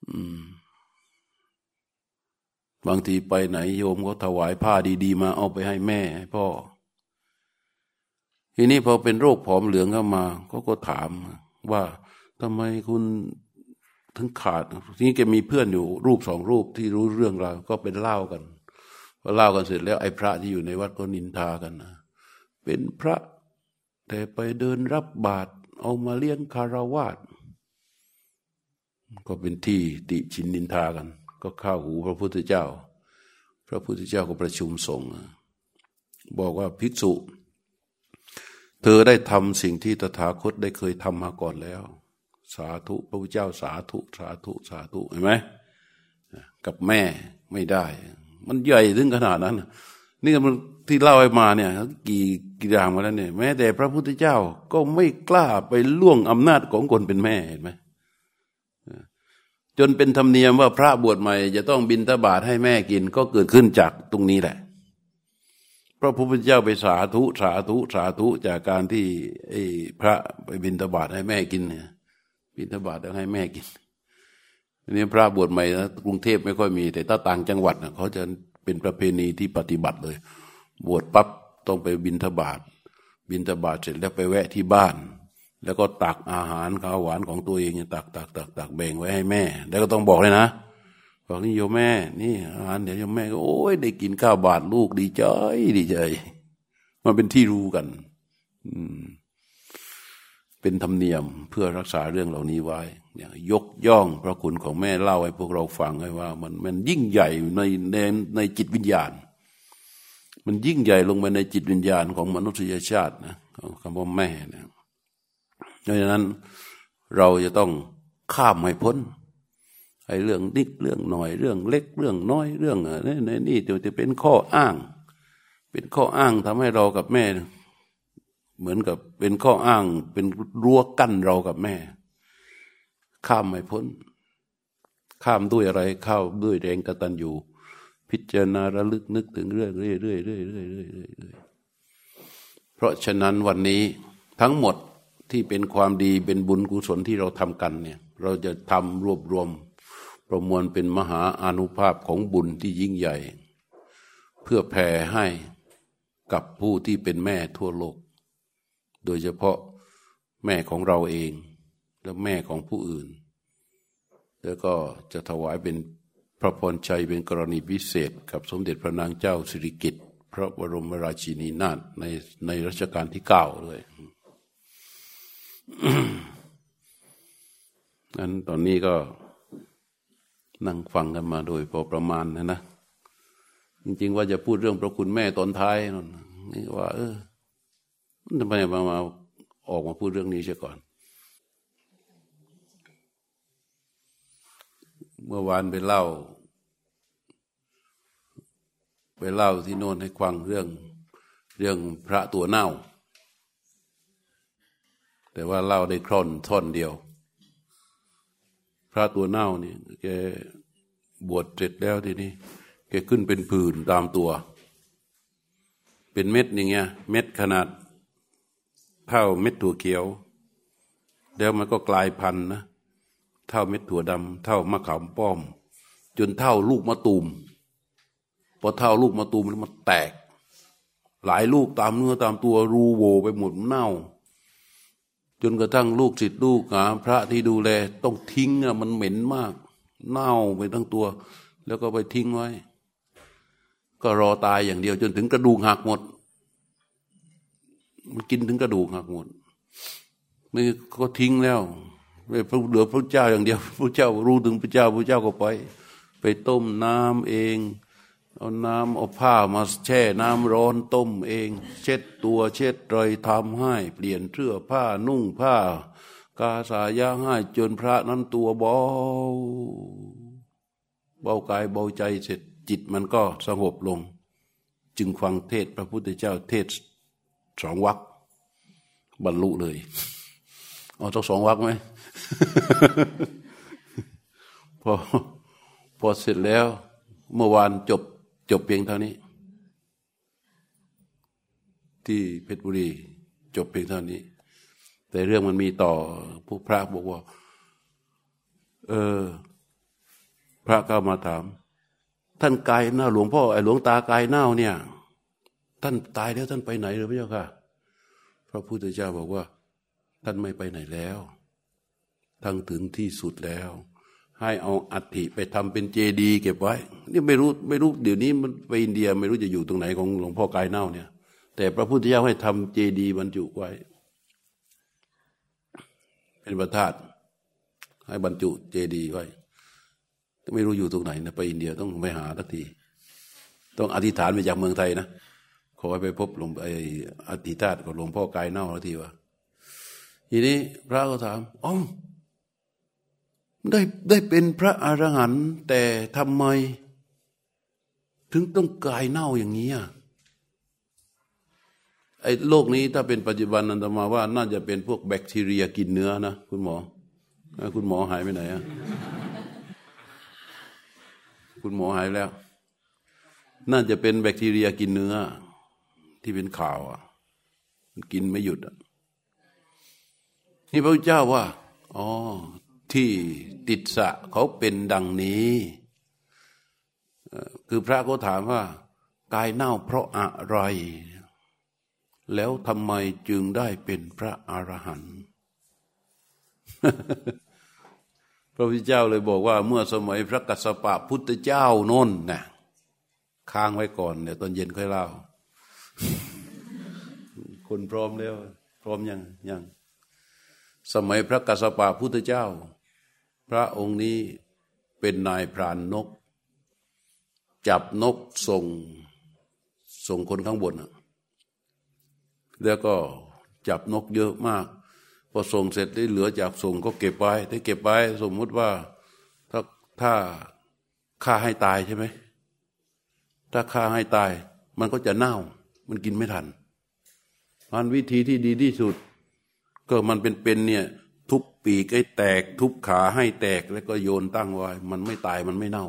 อืมบางทีไปไหนโยมก็ถวายผ้าดี ๆ มาเอาไปให้แม่ให้พ่อ ทีนี้พอเป็นโรคผอมเหลืองเข้ามาก็ก็ถามว่าทำไมคุณถึงขาดทีนี้แกมีเพื่อนอยู่รูปสองรูปที่รู้เรื่องราวก็เป็นเล่ากันพอเล่ากันเสร็จแล้วไอ้พระที่อยู่ในวัดก็นินทากันนะเป็นพระแต่ไปเดินรับบาตรเอามาเลี้ยงคารวาสก็เป็นที่ติชินนินทากัน ก็ข้าหูพระพุทธเจ้า พระพุทธเจ้าก็ประชุมสงฆ์บอกว่าภิกษุ เธอได้ทำสิ่งที่ตถาคตได้เคยทำมาก่อนแล้ว สาธุพระพุทธเจ้าสาธุสาธุสาธุเห็นไหมกับแม่ไม่ได้ มันใหญ่ถึงขนาดนั้น นี่มันที่เล่าให้มาเนี่ยกี่กี่อย่างมาแล้วเนี่ยแม้แต่พระพุทธเจ้าก็ไม่กล้าไปล่วงอำนาจของคนเป็นแม่เห็นไหมจนเป็นธรรมเนียมว่าพระบวชใหม่ จะต้องบินทบาทให้แม่กินก็เกิดขึ้นจากตรงนี้แหละ พระพุทธเจ้าไปสาธุสาธุสาธุจากการที่ไอ้พระไปบินทบาทให้แม่กินเนี่ยบินทบาทแล้วให้แม่กินนี่พระบวชใหม่นะกรุงเทพไม่ค่อยมี แต่ถ้าต่างจังหวัดนะเขาจะเป็นประเพณีที่ปฏิบัติเลย บวชปั๊บต้องไปบินทบาทบินทบาทเสร็จแล้วไปแวะที่บ้าน แล้วก็ตักอาหารข้าวหวานของตัวเองตักตักตักตักแบ่งไว้ให้แม่ แล้วก็ต้องบอกเลยนะ บอกนี่โยมแม่ นี่อาหารเดี๋ยวโยมแม่ก็โอ้ยได้กินข้าวบาทลูกดีใจดีใจ มันเป็นที่รู้กัน อืม เป็นธรรมเนียมเพื่อรักษาเรื่องเหล่านี้ไว้เนี่ยยกย่องพระคุณของแม่เล่าให้พวกเราฟังให้ว่า มันมันยิ่งใหญ่ในในในจิตวิญญาณ มันยิ่งใหญ่ลงไปในจิตวิญญาณของมนุษยชาตินะคำว่าแม่นะดังนั้นเราจะต้องข้ามให้พ้น ไอ้เรื่องนิดเรื่องหน่อยเรื่องเล็กเรื่องน้อยเรื่องอะไรนี่เดี๋ยวจะเป็นข้ออ้าง เป็นข้ออ้างทำให้เรากับแม่ เหมือนกับเป็นข้ออ้าง เป็นรั้วกั้นเรากับแม่ ข้ามไม่พ้น ข้ามด้วยอะไรเข้าด้วยแรงกตัญญูพิจารณาระลึกนึกถึงเรื่อยเรื่อยเรื่อยเรื่อยเรื่อยเรื่อยเรื่อยเพราะฉะนั้นวันนี้ทั้งหมดที่เป็นความดีเป็นบุญกุศลที่เราทำกันเนี่ย เราจะทำรวบรวม ประมวลเป็นมหาอนุภาพของบุญที่ยิ่งใหญ่ เพื่อแผ่ให้กับผู้ที่เป็นแม่ทั่วโลก โดยเฉพาะแม่ของเราเองและแม่ของผู้อื่น แล้วก็จะถวายเป็นพระพรชัยเป็นกรณีพิเศษ กับสมเด็จพระนางเจ้าสิริกิติ์พระบรมราชินีนาถในในรัชกาลที่เก้าด้วยนั้นตอนนี้ก็ นั่งฟังกันมาโดยพอประมาณนะนะ จริง ๆ ว่าจะพูดเรื่องพระคุณแม่ตอนท้ายนนนี่ว่า เออทำไมมามาออกมาพูดเรื่องนี้เสียก่อน เมื่อวานไปเล่า ไปเล่าที่โน่นให้ฟังเรื่อง เรื่องพระตัวเน่า แต่ว่าเล่าได้คร่อนท่อนเดียว ระตัวเน่าเนี่ยแกบวชเสร็จแล้วทีนี้แกขึ้นเป็นผื่นตามตัว เป็นเม็ดอย่างเงี้ย เม็ดขนาดเท่าเม็ดถั่วเขียว แล้วมันก็กลายพันธุ์นะเท่าเม็ดถั่วดำเท่ามะขามป้อม จนเท่าลูกมะตูมพอเท่าลูกมะตูมแล้วมันแตก หลายลูกตามเนื้อตามตัวรูโวไปหมดเน่า จนกระทั่งลูกศิษย์ลูกหาพระที่ดูแลต้องทิ้งอะมันเหม็นมาก เน่าไปทั้งตัว แล้วก็ไปทิ้งไว้ ก็รอตายอย่างเดียวจนถึงกระดูกหักหมด มันกินถึงกระดูกหักหมดไม่ก็ทิ้งแล้วไม่พระเหลือพระเจ้าอย่างเดียว พระเจ้ารู้ถึงพระเจ้าพระเจ้าก็ไป ไปต้มน้ำเอง เอาน้ำเอาผ้ามาแช่น้ำร้อนต้มเอง เช็ดตัวเช็ดรอยทำให้ เปลี่ยนเสื้อผ้านุ่งผ้า กาสายาให้จนพระนั้นตัวเบาเบากายเบาใจเสร็จจิตมันก็สงบลง จึงฟังเทศพระพุทธเจ้าเทศสองวักบรรลุเลยเอาต้องสองวักไหมพอพอเสร็จแล้ว เมื่อวานจบ จบเพียงเท่านี้ ที่เพชรบุรี จบเพียงเท่านี้ แต่เรื่องมันมีต่อพวกพระบอกว่า เออ พระก็มาถาม ท่านกายหน้าหลวงพ่อไอ้หลวงตากายเน่าเนี่ย ท่านตายแล้วท่านไปไหนหรือพระเจ้าค่ะพระพุทธเจ้าบอกว่า ท่านไม่ไปไหนแล้วทั้งถึงที่สุดแล้ว ให้เอาอัฐิไปทำเป็นเจดีย์เก็บไว้ นี่ไม่รู้ไม่รู้เดี๋ยวนี้มันไปอินเดียไม่รู้จะอยู่ตรงไหนของหลวงพ่อกายเน่าเนี่ย แต่พระพุทธเจ้าให้ทำเจดีย์บรรจุไว้ เป็นประธาตให้บรรจุเจดีย์ไว้ไม่รู้อยู่ตรงไหนนะไปอินเดียต้องไปหาทักที ต้องอธิษฐานไปจากเมืองไทยนะขอให้ไปพบหลวงไอ้อธิษฐานกับหลวงพ่อกายเน่าทีว่าทีนี้พระก็ถามอ๋อ ได้ได้เป็นพระอรหันต์แต่ทำไม ถึงต้องกายเน่าอย่างนี้อะไอ้โลกนี้ถ้าเป็นปัจจุบันนันตมาว่า น่าจะเป็นพวกแบคทีเรียกินเนื้อนะ คุณหมอ คุณหมอหายไปไหนอะคุณหมอหายแล้ว น่าจะเป็นแบคทีเรียกินเนื้อ ที่เป็นข่าวอะมันกินไม่หยุดอะนี่พระเจ้าว่าอ๋อ ที่ติดสะเขาเป็นดังนี้ คือพระก็ถามว่ากายเน่าเพราะอะไร แล้วทำไมจึงได้เป็นพระอรหันต์พระพุทธเจ้าเลยบอกว่า เมื่อสมัยพระกัสสปะพุทธเจ้าน้นนะค้างไว้ก่อนเดี๋ยวตอนเย็นค่อยเล่า คนพร้อมแล้ว พร้อมยังยัง สมัยพระกัสสปะพุทธเจ้า พระองค์นี้เป็นนายพรานนก จับนกส่งส่งคนข้างบนแล้วก็จับนกเยอะมากพอส่งเสร็จได้เหลือจากส่งก็เก็บไว้ได้เก็บไว้สมมุติว่าถ้าถ้าฆ่าให้ตายใช่ไหมถ้าฆ่าให้ตาย มันก็จะเน่า มันกินไม่ทันมันวิธีที่ดีที่สุด ก็มันเป็นเป็นเนี่ย ทุบปีกให้แตก ทุบขาให้แตกแล้วก็โยนตั้งไว้ มันไม่ตายมันไม่เน่า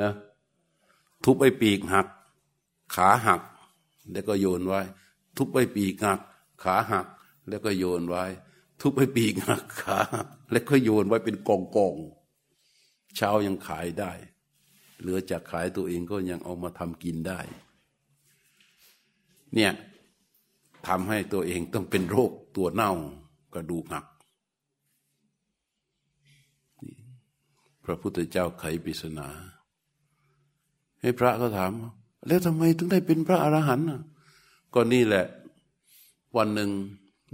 นะทุบไอ้ปีกหัก ขาหัก แล้วก็โยนไว้ ทุบไอ้ปีกหัก ขาหัก แล้วก็โยนไว้ ทุบไอ้ปีกหักขาแล้วก็โยนไว้เป็นกองกองเช้ายังขายได้ เหลือจากขายตัวเองก็ยังเอามาทำกินได้ เนี่ย ทำให้ตัวเองต้องเป็นโรคตัวเน่ากระดูกหัก พระพุทธเจ้าไขปริศนา ให้พระก็ถาม แล้วทำไมถึงได้เป็นพระอรหันต์ก็นี่แหละ วันหนึ่ง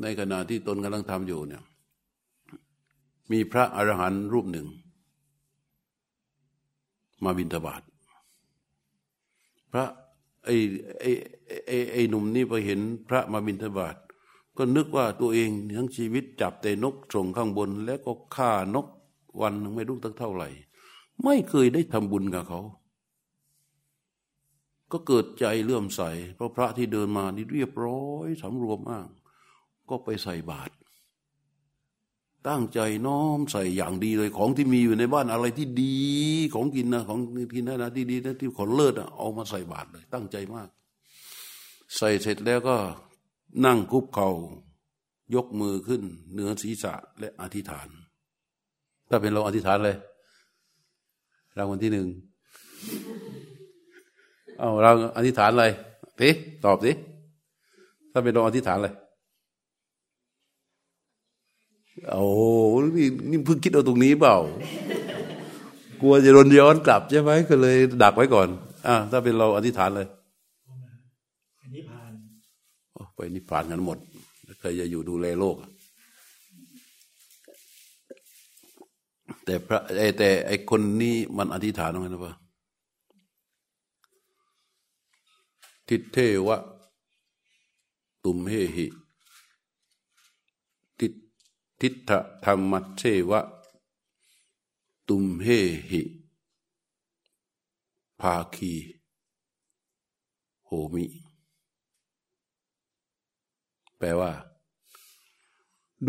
ในขณะที่ตนกำลังทำอยู่เนี่ย มีพระอรหันต์รูปหนึ่ง มาบิณฑบาตพระ ไอ้ไอ้ไอ้ไอ้หนุ่มนี่ไปเห็นพระมาบิณฑบาตก็นึกว่าตัวเองทั้งชีวิตจับแต่นกส่งข้างบน แล้วก็ฆ่านกวันไม่รู้ตั้งเท่าไหร่ ไม่เคยได้ทำบุญกับเขา ก็เกิดใจเลื่อมใสเพราะพระที่เดินมานี่เรียบร้อยสำรวมมาก ก็ไปใส่บาตร ตั้งใจน้อมใส่อย่างดีเลยของที่มีอยู่ในบ้านอะไรที่ดีของกินนะของกินนะนะที่ดีนะที่ขนเลิศอะเอามาใส่บาตรเลย ตั้งใจมาก ใส่เสร็จแล้วก็นั่งคุบเขา่ายกมือขึ้น เหนือศีรษะและอธิษฐาน ถ้าเป็นเราอธิษฐานเลยรางวัลที่หนึ่งเอาเราอธิษฐานอะไรทีตอบสิถ้าเป็นเราอธิษฐานอะไร โอ้นี่นี่เพิ่งคิดเอาตรงนี้เปล่า กลัวจะโดนย้อนกลับใช่ไหมก็เลย ดักไว้ก่อน อ่าถ้าเป็นเราอธิษฐานเลยนิพพานไปนิพพานกันหมดใครจะอยู่ดูแลโลก แต่พระแต่ไอคนนี้มันอธิษฐานว่าไงนะปะทิเทวะ ตุมเฮหิ ทิฏฐธรรมเชวะ ตุมเฮหิ ภาคี โหมิ แปลว่า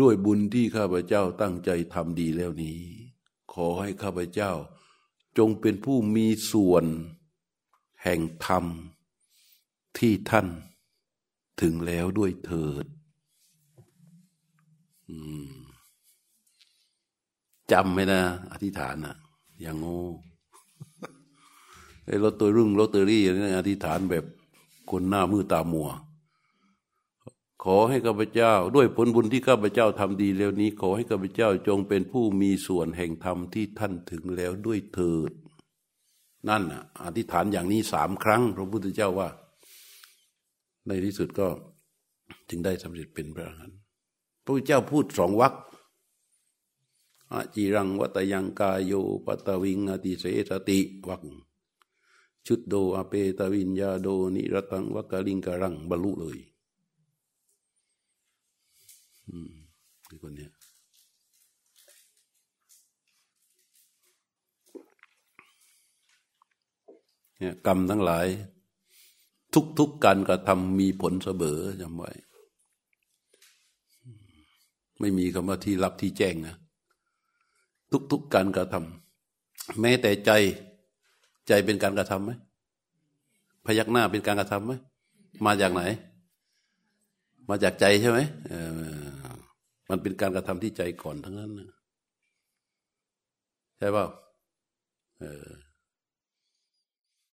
ด้วยบุญที่ข้าพเจ้าตั้งใจทำดีแล้วนี้ ขอให้ข้าพเจ้า จงเป็นผู้มีส่วน แห่งธรรมที่ท่านถึงแล้วด้วยเถิด อืม จำไม่นะ อธิษฐานนะอย่างโง่ไอ้ลอตเตอรี่งลอตเตอรี่นี่อธิษฐานแบบคนหน้ามือตามัว ขอให้ข้าพเจ้า ด้วยผลบุญที่ข้าพเจ้าทำดีแล้วนี้ ขอให้ข้าพเจ้าจงเป็นผู้มีส่วนแห่งธรรมที่ท่านถึงแล้วด้วยเถิด นั่นอะ อธิษฐานอย่างนี้สามครั้ง พระพุทธเจ้าว่า ในที่สุดก็จึงได้สำเร็จเป็นพระอรหันต์พระพุทธเจ้าพูดสองวรรค อจิรังวัตยังกายโยปตวิงอติเสสติวังชุดโดอเปตวินยาโดนิรตังวักลิงกรังบรรลุเลยอืมคนเนี้ยเนี่ยกรรมทั้งหลาย ทุกๆการกระทำมีผลเสมอจำไว้ ไม่มีคำว่าที่รับที่แจ้งนะ ทุกๆการกระทำแม้แต่ใจใจเป็นการกระทำไหมพยักหน้าเป็นการกระทำไหมมาจากไหน มาจากใจใช่ไหมมันเป็นการกระทำที่ใจก่อนทั้งนั้นใช่เปล่า